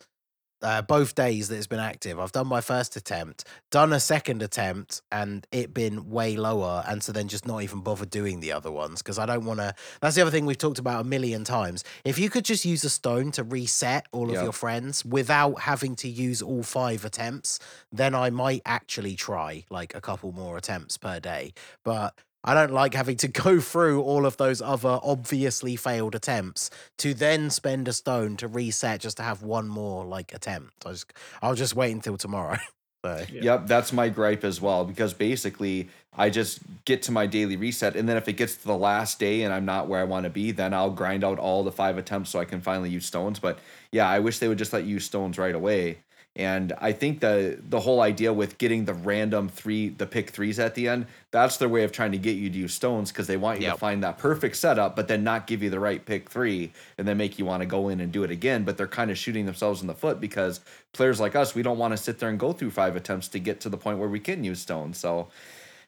Uh, both days that it's been active, I've done my first attempt, done a second attempt, and it been way lower, and so then just not even bother doing the other ones because I don't want to. That's the other thing we've talked about a million times. If you could just use a stone to reset all of your friends without having to use all five attempts, then I might actually try like a couple more attempts per day. But I don't like having to go through all of those other obviously failed attempts to then spend a stone to reset just to have one more like attempt. I just I'll just wait until tomorrow. so Yeah. Yep, that's my gripe as well because basically I just get to my daily reset and then if it gets to the last day and I'm not where I want to be, then I'll grind out all the five attempts so I can finally use stones. But yeah, I wish they would just let you use stones right away. And I think the the whole idea with getting the random three, the pick threes at the end, that's their way of trying to get you to use stones because they want you Yep. to find that perfect setup, but then not give you the right pick three and then make you want to go in and do it again. But they're kind of shooting themselves in the foot because players like us, we don't want to sit there and go through five attempts to get to the point where we can use stones. So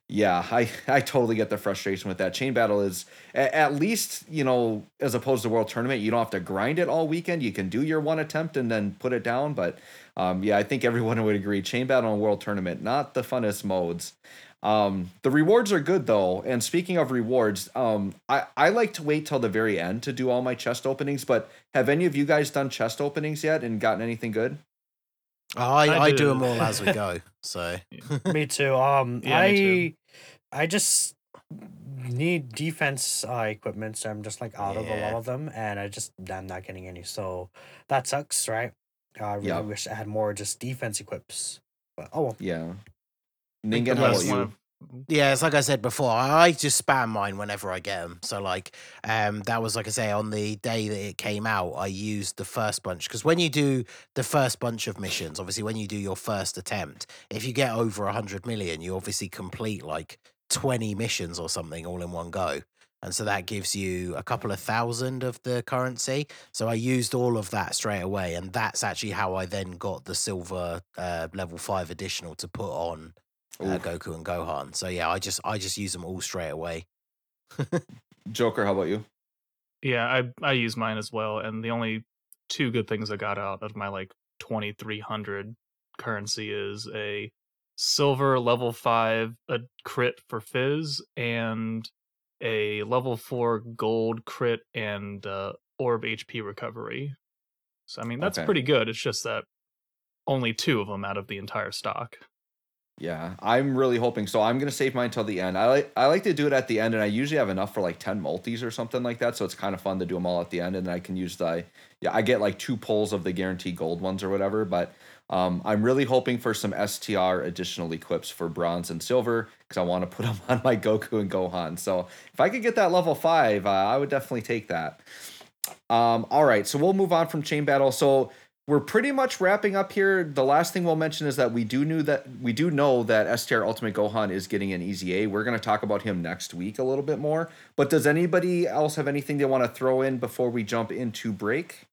yeah, I, I totally get the frustration with that. Chain battle is a- at least, you know, as opposed to world tournament, you don't have to grind it all weekend. You can do your one attempt and then put it down. But um, yeah, I think everyone would agree. Chain battle and world tournament, not the funnest modes. Um, the rewards are good though. And speaking of rewards, um, I, I like to wait till the very end to do all my chest openings. But have any of you guys done chest openings yet and gotten anything good? I, I I, do do. them all as we go. So me too. Um, Yeah, I me I just need defense uh, equipment, so I'm just like out of a lot Yeah. of them, and I just I'm not getting any. So that sucks, right? I really Yeah. wish I had more just defense equips. But oh well. Yeah. Think Ningen, the how about one you? of- Yeah, it's like I said before. I I just spam mine whenever I get them. So like, um, that was like I say on the day that it came out, I used the first bunch because when you do the first bunch of missions, obviously when you do your first attempt, if you get over a hundred million, you obviously complete like twenty missions or something all in one go. And so that gives you a couple of thousand of the currency. So I used all of that straight away, and that's actually how I then got the silver uh, level five additional to put on uh, Goku and Gohan. So yeah, I just I just use them all straight away. Joker, how about you? Yeah, I I use mine as well, and the only two good things I got out of my like twenty three hundred currency is a silver level five a crit for Fizz and a level four gold crit and uh, orb HP recovery. So I mean that's Okay. pretty good. It's just that only two of them out of the entire stock. Yeah, I'm really hoping so. I'm gonna save mine till the end. I like I like to do it at the end, and I usually have enough for like ten multis or something like that. So it's kind of fun to do them all at the end, and then I can use the yeah. I get like two pulls of the guaranteed gold ones or whatever. But um, I'm really hoping for some STR additional equips for bronze and silver because I want to put them on my Goku and Gohan. So if I could get that level five, uh, I would definitely take that. Um, all right, so we'll move on from chain battle. So we're pretty much wrapping up here. The last thing we'll mention is that we do knew that we do know that STR Ultimate Gohan is getting an EZA. We're going to talk about him next week a little bit more. But does anybody else have anything they want to throw in before we jump into break?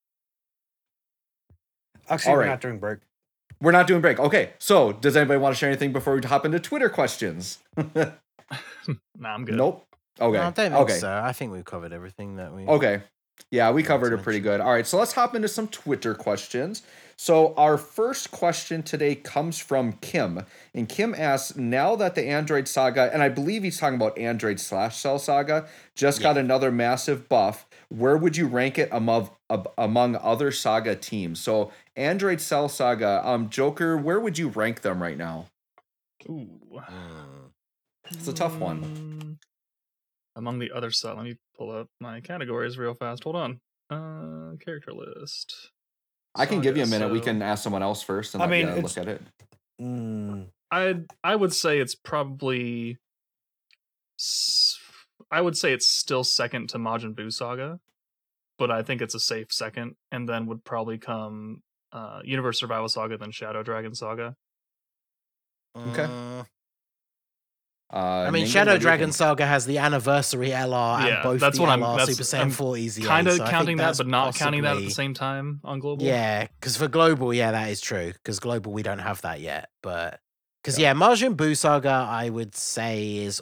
Actually, All we're right. not doing break. We're not doing break. Okay. So, does anybody want to share anything before we hop into Twitter questions? Nah, I'm good. Nope. Okay. No, I don't think okay. so. I think we've covered everything that we. Okay. Yeah, we covered it pretty good. All right, so let's hop into some Twitter questions. So, our first question today comes from Kim. And Kim asks Now that the Android saga, and I believe he's talking about Android slash Cell saga, just got another massive buff, where would you rank it among, among other saga teams? So, Android Cell saga, um, Joker, where would you rank them right now? Ooh. Mm. It's a tough one. Mm, Among the other stuff, let me pull up my categories real fast. Hold on. Uh, character list. I can give you a Saga, minute. We can ask someone else first and I let mean, you it's- look at it. Mm, I I would say it's probably. s- I would say it's still second to Majin Buu Saga, but I think it's a safe second, and then would probably come uh, Universe Survival Saga, then Shadow Dragon Saga. Okay. Uh, I mean, Ningen, Shadow what do you Dragon? Saga has the anniversary LR and Yeah, both that's the what I'm- LR that's- Super Saiyan I'm 40s. EA, Kind of so counting that, but not counting that at the same time on global. Yeah, because for global, yeah, that is true. Because global, we don't have that yet. But because yeah, Majin Buu Saga, I would say is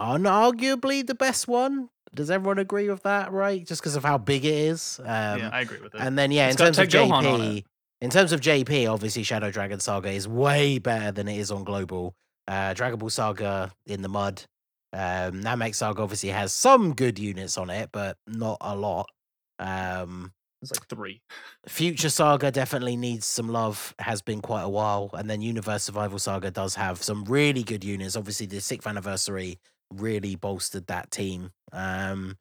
unarguably the best one. Does everyone agree with that? Right, just because of how big it is. Um, yeah, I agree with it. and then yeah, It's in terms of Tech Gohan on JP, in terms of JP, obviously Shadow Dragon Saga is way better than it is on global. Uh, Dragon Ball Saga in the mud. Um, Namek Saga obviously has some good units on it, but not a lot. Um, it's like three. Future Saga definitely needs some love. Has been quite a while, and then Universe Survival Saga does have some really good units. Obviously, the sixth anniversary really bolstered that team. Um,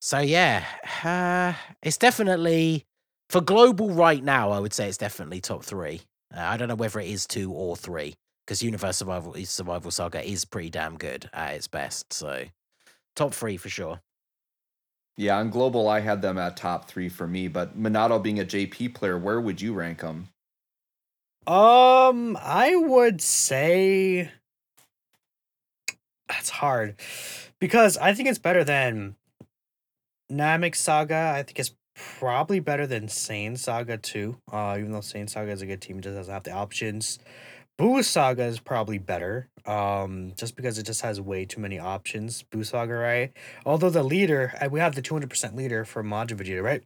so yeah, uh, it's definitely for global right now. I would say it's definitely top three. Uh, I don't know whether it is two or three because Universe Survival Survival Saga is pretty damn good at its best. So top three for sure. Yeah, on global, I had them at top three for me. But Minato being a JP player, where would you rank them? um, I would say that's hard because I think it's better than Namek Saga. I think it's probably better than Saiyan Saga too. Uh, even though Saiyan Saga is a good team, it just doesn't have the options. Buu Saga is probably better. Um, just because it just has way too many options. Buu Saga, right? Although the leader, we have the two hundred percent leader for Majin Vegeta, right?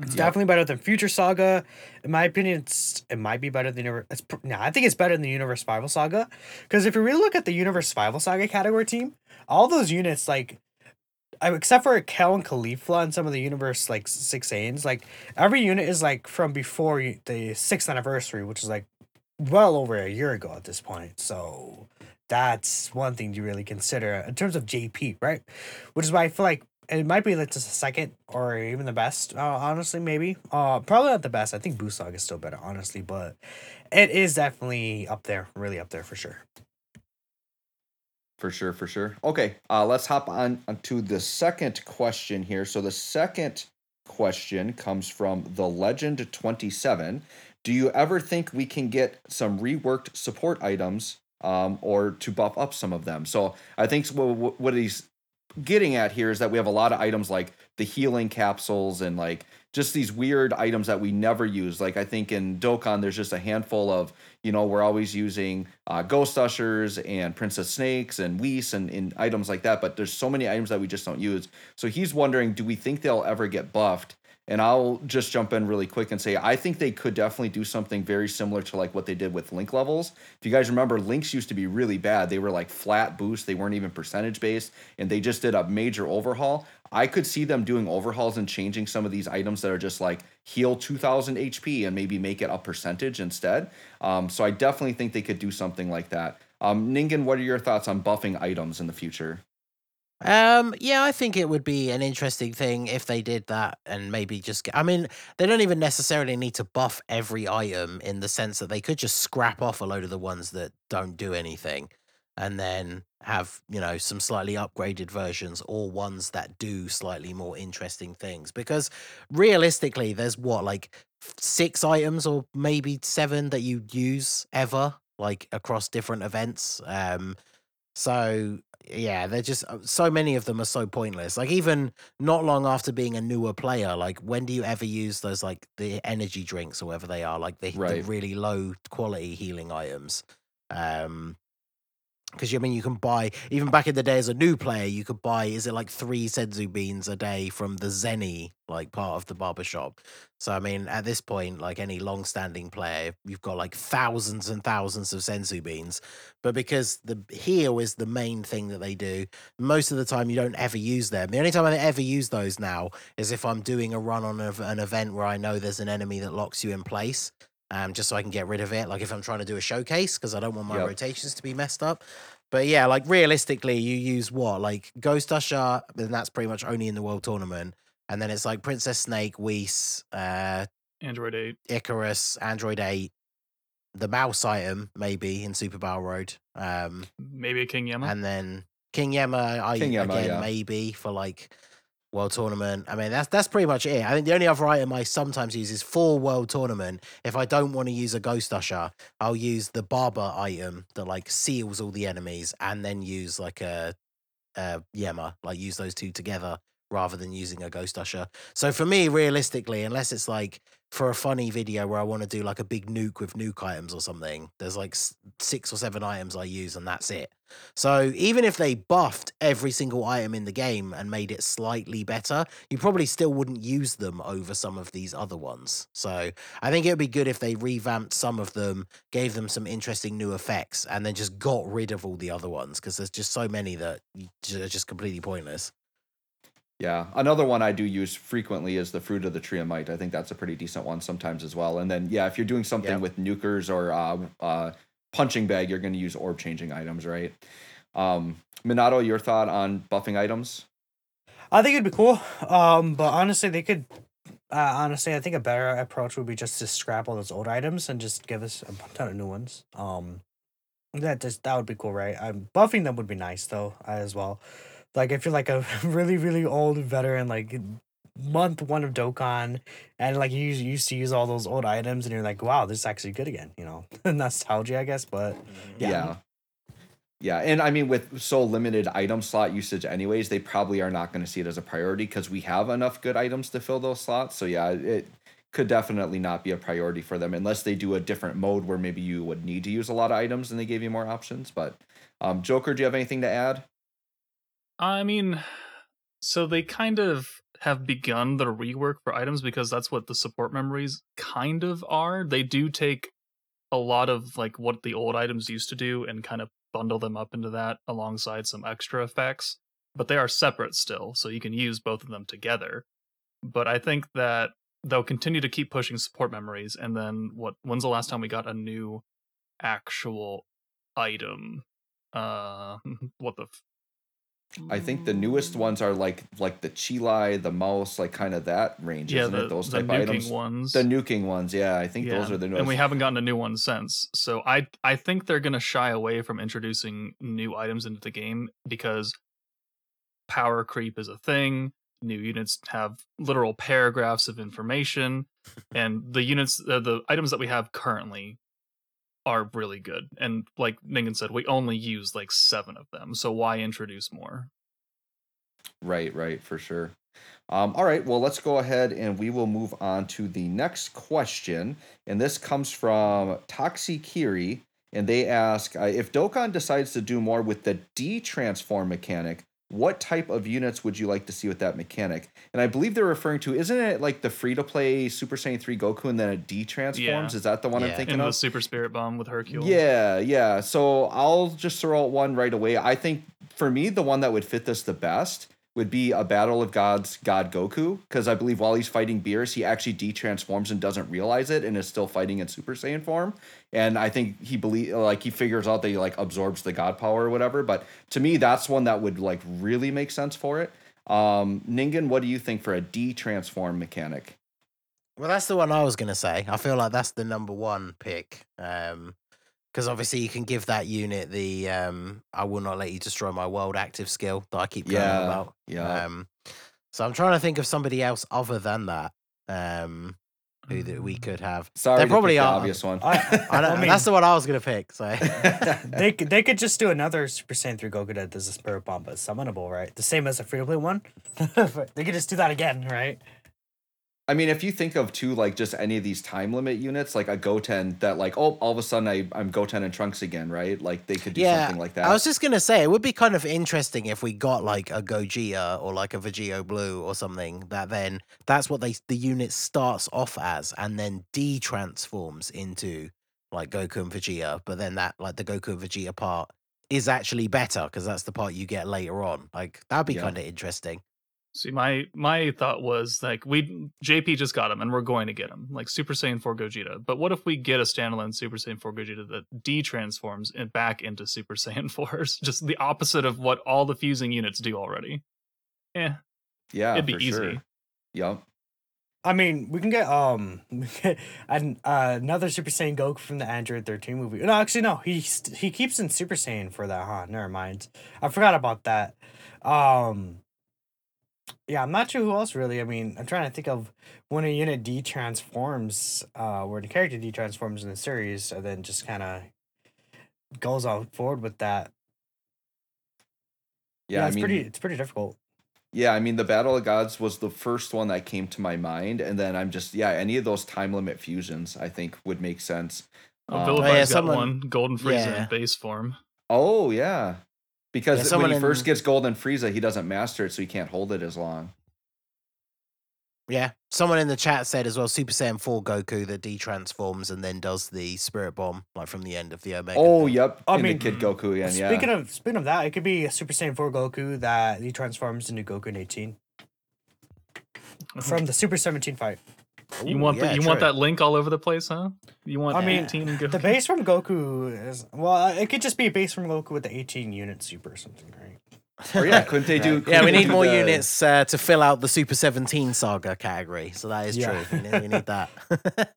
It's Yep. definitely better than Future Saga. In my opinion, it's it might be better than Universe. It's no, I think it's better than the Universe Survival Saga. Because if you really look at the Universe Survival Saga category team, all those units like, except for Kale and Caulifla and some of the Universe like six Ains, like every unit is like from before the sixth anniversary, which is like well over a year ago at this point. So that's one thing to really consider in terms of JP, right? Which is why I feel like it might be like just a second or even the best. Uh, honestly, maybe. Uh, probably not the best. I think Buu Saga is still better, honestly, but it is definitely up there, really up there for sure. For sure, for sure. Okay, uh, let's hop on onto the second question here. So the second question comes from the Legend Twenty Seven. Do you ever think we can get some reworked support items, um, or to buff up some of them? So I think what what he's getting at here is that we have a lot of items like the healing capsules and like just these weird items that we never use. Like I think in Dokkan, there's just a handful of, you know, we're always using uh, Ghost Ushers and Princess Snakes and Whis and, and items like that. But there's so many items that we just don't use. So he's wondering, do we think they'll ever get buffed? And I'll just jump in really quick and say I think they could definitely do something very similar to like what they did with link levels. If you guys remember, links used to be really bad. They were like flat boosts. They weren't even percentage based, and they just did a major overhaul. I could see them doing overhauls and changing some of these items that are just like heal 2000 HP and maybe make it a percentage instead. Um, so I definitely think they could do something like that. Um, Ningen, what are your thoughts on buffing items in the future? Um, yeah, I think it would be an interesting thing if they did that and maybe just get, I mean, they don't even necessarily need to buff every item in the sense that they could just scrap off a load of the ones that don't do anything and then have, you know, some slightly upgraded versions or ones that do slightly more interesting things because realistically there's what like six items or maybe seven that you use ever like across different events. Um so yeah, they're just uh, so many of them are so pointless. Like even not long after being a newer player, like when do you ever use those like the energy drinks or whatever they are, like the, the really low quality healing items? Um, because I mean, you can buy even back in the day as a new player, you could buy is it like three senzu beans a day from the Zenny like part of the barber shop. So I mean, at this point, like any long-standing player, you've got like thousands and thousands of senzu beans. But because the heal is the main thing that they do, most of the time you don't ever use them. The only time I ever use those now is if I'm doing a run on an event where I know there's an enemy that locks you in place. Um, just so I can get rid of it. Like if I'm trying to do a showcase, because I don't want my Yep. rotations to be messed up. But yeah, like realistically, you use what? Like Ghost Usher, and that's pretty much only in the World Tournament. And then it's like Princess Snake, Whis, uh, Android 8. Icarus, Android 8, the mouse item, maybe in Super Battle Road. Um, Maybe a King Yemma. and then King Yemma, I King Yemma, again yeah. maybe for like World Tournament. I mean, that's that's pretty much it. I think the only other item I sometimes use is for World Tournament. If I don't want to use a Ghost Usher, I'll use the Barber item that like seals all the enemies, and then use like a, a Yemma, like use those two together rather than using a Ghost Usher. So for me, realistically, unless it's like for a funny video where I want to do like a big nuke with nuke items or something, there's like six or seven items I use, and that's it. So even if they buffed every single item in the game and made it slightly better, you probably still wouldn't use them over some of these other ones. So I think it would be good if they revamped some of them, gave them some interesting new effects, and then just got rid of all the other ones because there's just so many that are just completely pointless. Yeah, another one I do use frequently is the fruit of the tree of might. I think that's a pretty decent one sometimes as well. And then yeah, if you're doing something Yep. with nukers or uh, uh, punching bag, you're going to use orb changing items, right? Um, Minato, your thought on buffing items? I think it'd be cool. Um, but honestly, they could. Uh, honestly, I think a better approach would be just to scrap all those old items and just give us a ton of new ones. Um, that just that would be cool, right? Um, buffing them would be nice though, as well. Like if you're like a really really old veteran, like month one of Dokkan, and like you used- to use all those old items, and you're like, wow, this is actually good again. You know, nostalgia, I guess. But Yeah. Yeah. yeah. and I mean, with so limited item slot usage, anyways, they probably are not going to see it as a priority because we have enough good items to fill those slots. So, yeah, it could definitely not be a priority for them unless they do a different mode where maybe you would need to use a lot of items and they gave you more options. But, um, Joker, do you have anything to add? I mean, so they kind of have begun the rework for items because that's what the support memories kind of are. They do take a lot of like what the old items used to do and kind of bundle them up into that alongside some extra effects, but they are separate still, so you can use both of them together. But I think that they'll continue to keep pushing support memories and then what when's the last time we got a new actual item? Uh what the I think the newest ones are like like the Chili, the mouse, like kind of that range, yeah, isn't the, it? Those the type nuking items. ones. The nuking ones, yeah. I think those are the newest. and we haven't gotten a new one since. So I I think they're gonna shy away from introducing new items into the game because power creep is a thing. New units have literal paragraphs of information, and the units, uh, the items that we have currently, are really good. And like Ningen said, we only use like seven of them. So why introduce more? Right, right, for sure. Um, all right, well, let's go ahead and we will move on to the next question. And this comes from Toxi Kiri. And they ask uh, if Dokkan decides to do more with the D transform mechanic, what type of units would you like to see with that mechanic? And I believe they're referring to, isn't it like the free to play Super Saiyan 3 Goku and then it D transforms? Yeah. Is that the one I'm Yeah. thinking In the? Super Spirit Bomb with Hercule. Yeah, yeah. So I'll just throw out one right away. I think for me, the one that would fit this the best would be a Battle of Gods God Goku, because I believe while he's fighting Beerus, he actually de-transforms and doesn't realize it and is still fighting in Super Saiyan form. And I think he believe like he figures out that he like absorbs the God power or whatever. But to me, that's one that would like really make sense for it. Um, Ningen, what do you think for a de-transform mechanic? Well, that's the one I was gonna say. I feel like that's the number one pick. Um, because obviously you can give that unit the um, I will not let you destroy my world active skill that I keep going on Yeah, about. yeah. Um, so I'm trying to think of somebody else other than that. Um, who that we could have. Sorry, They probably pick the are. obvious one. I, I, I mean, that's the one I was gonna pick. So they could they could just do another Super Saiyan 3 Goku that does a Spirit Bomb, but summonable, right? The same as a free to play one. they could just do that again, right? I mean, if you think of two, like just any of these time limit units, like a Goten that, like, oh, all of a sudden I, I'm Goten and Trunks again, right? Like they could do yeah, something like that. I was just gonna say it would be kind of interesting if we got like a Gogeta or like a Vegito Blue or something that then that's what they the unit starts off as and then de-transforms into like Goku and Vegeta, but then that like the Goku and Vegeta part is actually better because that's the part you get later on. Like that'd be Yeah. kind of interesting. See, my my thought was like we JP just got him, and we're going to get him, like Super Saiyan 4 Gogeta. But what if we get a standalone Super Saiyan 4 Gogeta that de-transforms it back into Super Saiyan 4s, just the opposite of what all the fusing units do already? Yeah, yeah, it'd be for easy. Sure. Yep. I mean, we can get um we can get an, uh, another Super Saiyan Goku from the Android 13 movie. No, actually, no. He st- he keeps in Super Saiyan for that, huh? Never mind. I forgot about that. Um, yeah, I'm not sure who else really. I mean, I'm trying to think of when a unit de transforms, uh, where the character de transforms in the series, and then just kind of goes on forward with that. Yeah, I it's mean, pretty. It's pretty difficult. yeah, I mean, the Battle of Gods was the first one that came to my mind, and then I'm just, yeah, any of those time limit fusions, I think would make sense. oh, Um, Vilify's yeah, got someone- one Golden Frieza yeah. in base form. Oh yeah, because Yeah, when someone he in- first gets Golden Frieza, he doesn't master it, so he can't hold it as long. Yeah. Someone in the chat said as well Super Saiyan 4 Goku that de-transforms and then does the Spirit Bomb like from the end of the Omega. Oh, thing. yep. I in mean, the Kid Goku again, yeah. Speaking of speaking of that, it could be a Super Saiyan 4 Goku that he transforms into Goku in 18 from the Super 17 fight. You Ooh, want yeah, the, you want that link all over the place, huh? You want I mean, 18 and go. The base from Goku is well, it could just be a base from Goku with the 18 unit super or something, right? or yeah, couldn't they do? Yeah, couldn't we need more the- units uh, to fill out the Super 17 saga category. So that is Yeah. true. We need, we need that.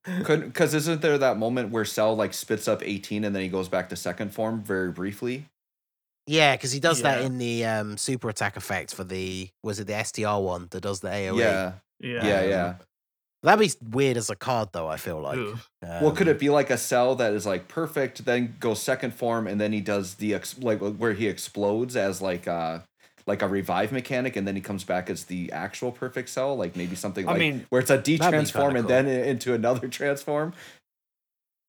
Couldn't because isn't there that moment where Cell like spits up 18 and then he goes back to second form very briefly? yeah, because he does that in the um, super attack effect for the was it the STR one that does the AOE? Yeah, yeah. yeah, Um, yeah. That'd be weird as a card though. I feel like. Ooh. well, could Um, it be like a Cell that is like perfect, then goes second form, and then he does the ex- like where he explodes as like uh like a revive mechanic, and then he comes back as the actual perfect Cell, like maybe something I like mean, where it's a de-transform and cool. then into another transform.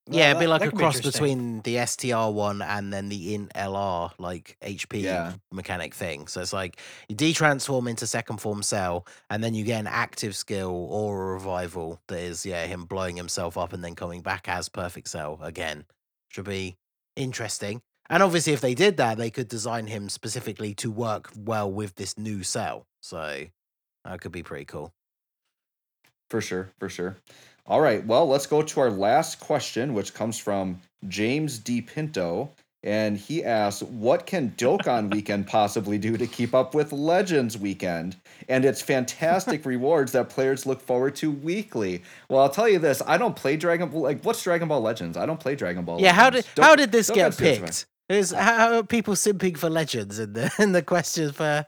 Yeah, it'd be that- like that a could be cross interesting. between the STR one and then the int LR like HP Yeah. mechanic thing. So it's like you de-transform into second form cell, and then you get an active skill or a revival that is yeah him blowing himself up and then coming back as perfect cell again. Should be interesting. And obviously, if they did that, they could design him specifically to work well with this new cell. So that could be pretty cool. For sure, for sure. All right, well, let's go to our last question, which comes from James D. Pinto. And he asks, What can Dokkan Weekend possibly do to keep up with Legends Weekend and its fantastic rewards that players look forward to weekly? Well, I'll tell you this I don't play Dragon Ball. Like, what's Dragon Ball Legends? I don't play Dragon Ball Yeah, how did how did this get good, man. picked? Is how how are people simping for legends in the in the question for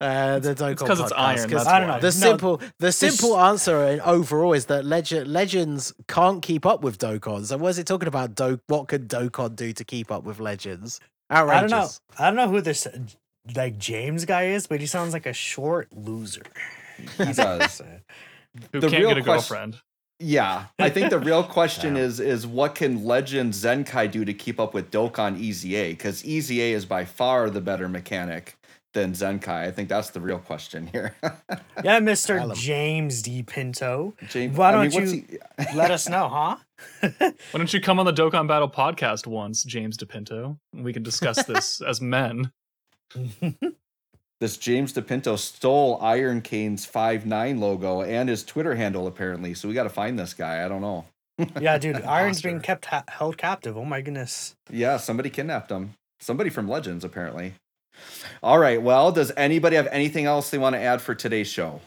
uh, the Dokkan 'cause it's podcast? iron, 'Cause that's I don't know. The No, simple the simple answer in- overall is that legend legends can't keep up with Dokkan. So what is it talking about? Do what could Dokkan do to keep up with legends? I don't know. I don't know who this like James guy is, but he sounds like a short loser. He does. Who The can't real get a question- girlfriend? Yeah, I think the real question Yeah. is is what can Legend Zenkai do to keep up with Dokkan EZA? Because EZA is by far the better mechanic than Zenkai. I think that's the real question here. Yeah, Mr. James D. Pinto. James, Why don't what's you he- let us know, huh? Why don't you come on the Dokkan Battle podcast once, James DePinto? and We can discuss this as men. this James DePinto stole Iron Cane's five nine logo and his Twitter handle apparently. So we got to find this guy. I don't know. yeah, dude, Iron's being kept ha- held captive. Oh my goodness. Yeah, somebody kidnapped him. Somebody from Legends apparently. All right. Well, does anybody have anything else they want to add for today's show?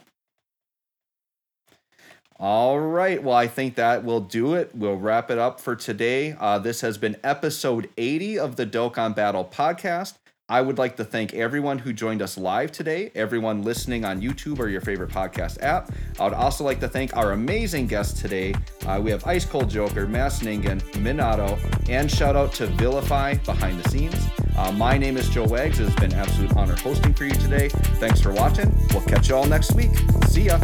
All right. Well, I think that will do it. We'll wrap it up for today. Uh, this has been episode 80 of the Dokkan Battle podcast. I would like to thank everyone who joined us live today, everyone listening on YouTube or your favorite podcast app. I would also like to thank our amazing guests today. Uh, we have Ice Cold Joker, Mass Ningen, Minato, and shout out to Vilify behind the scenes. Uh, my name is Joe Wags. It has been an absolute honor hosting for you today. Thanks for watching. We'll catch you all next week. See ya.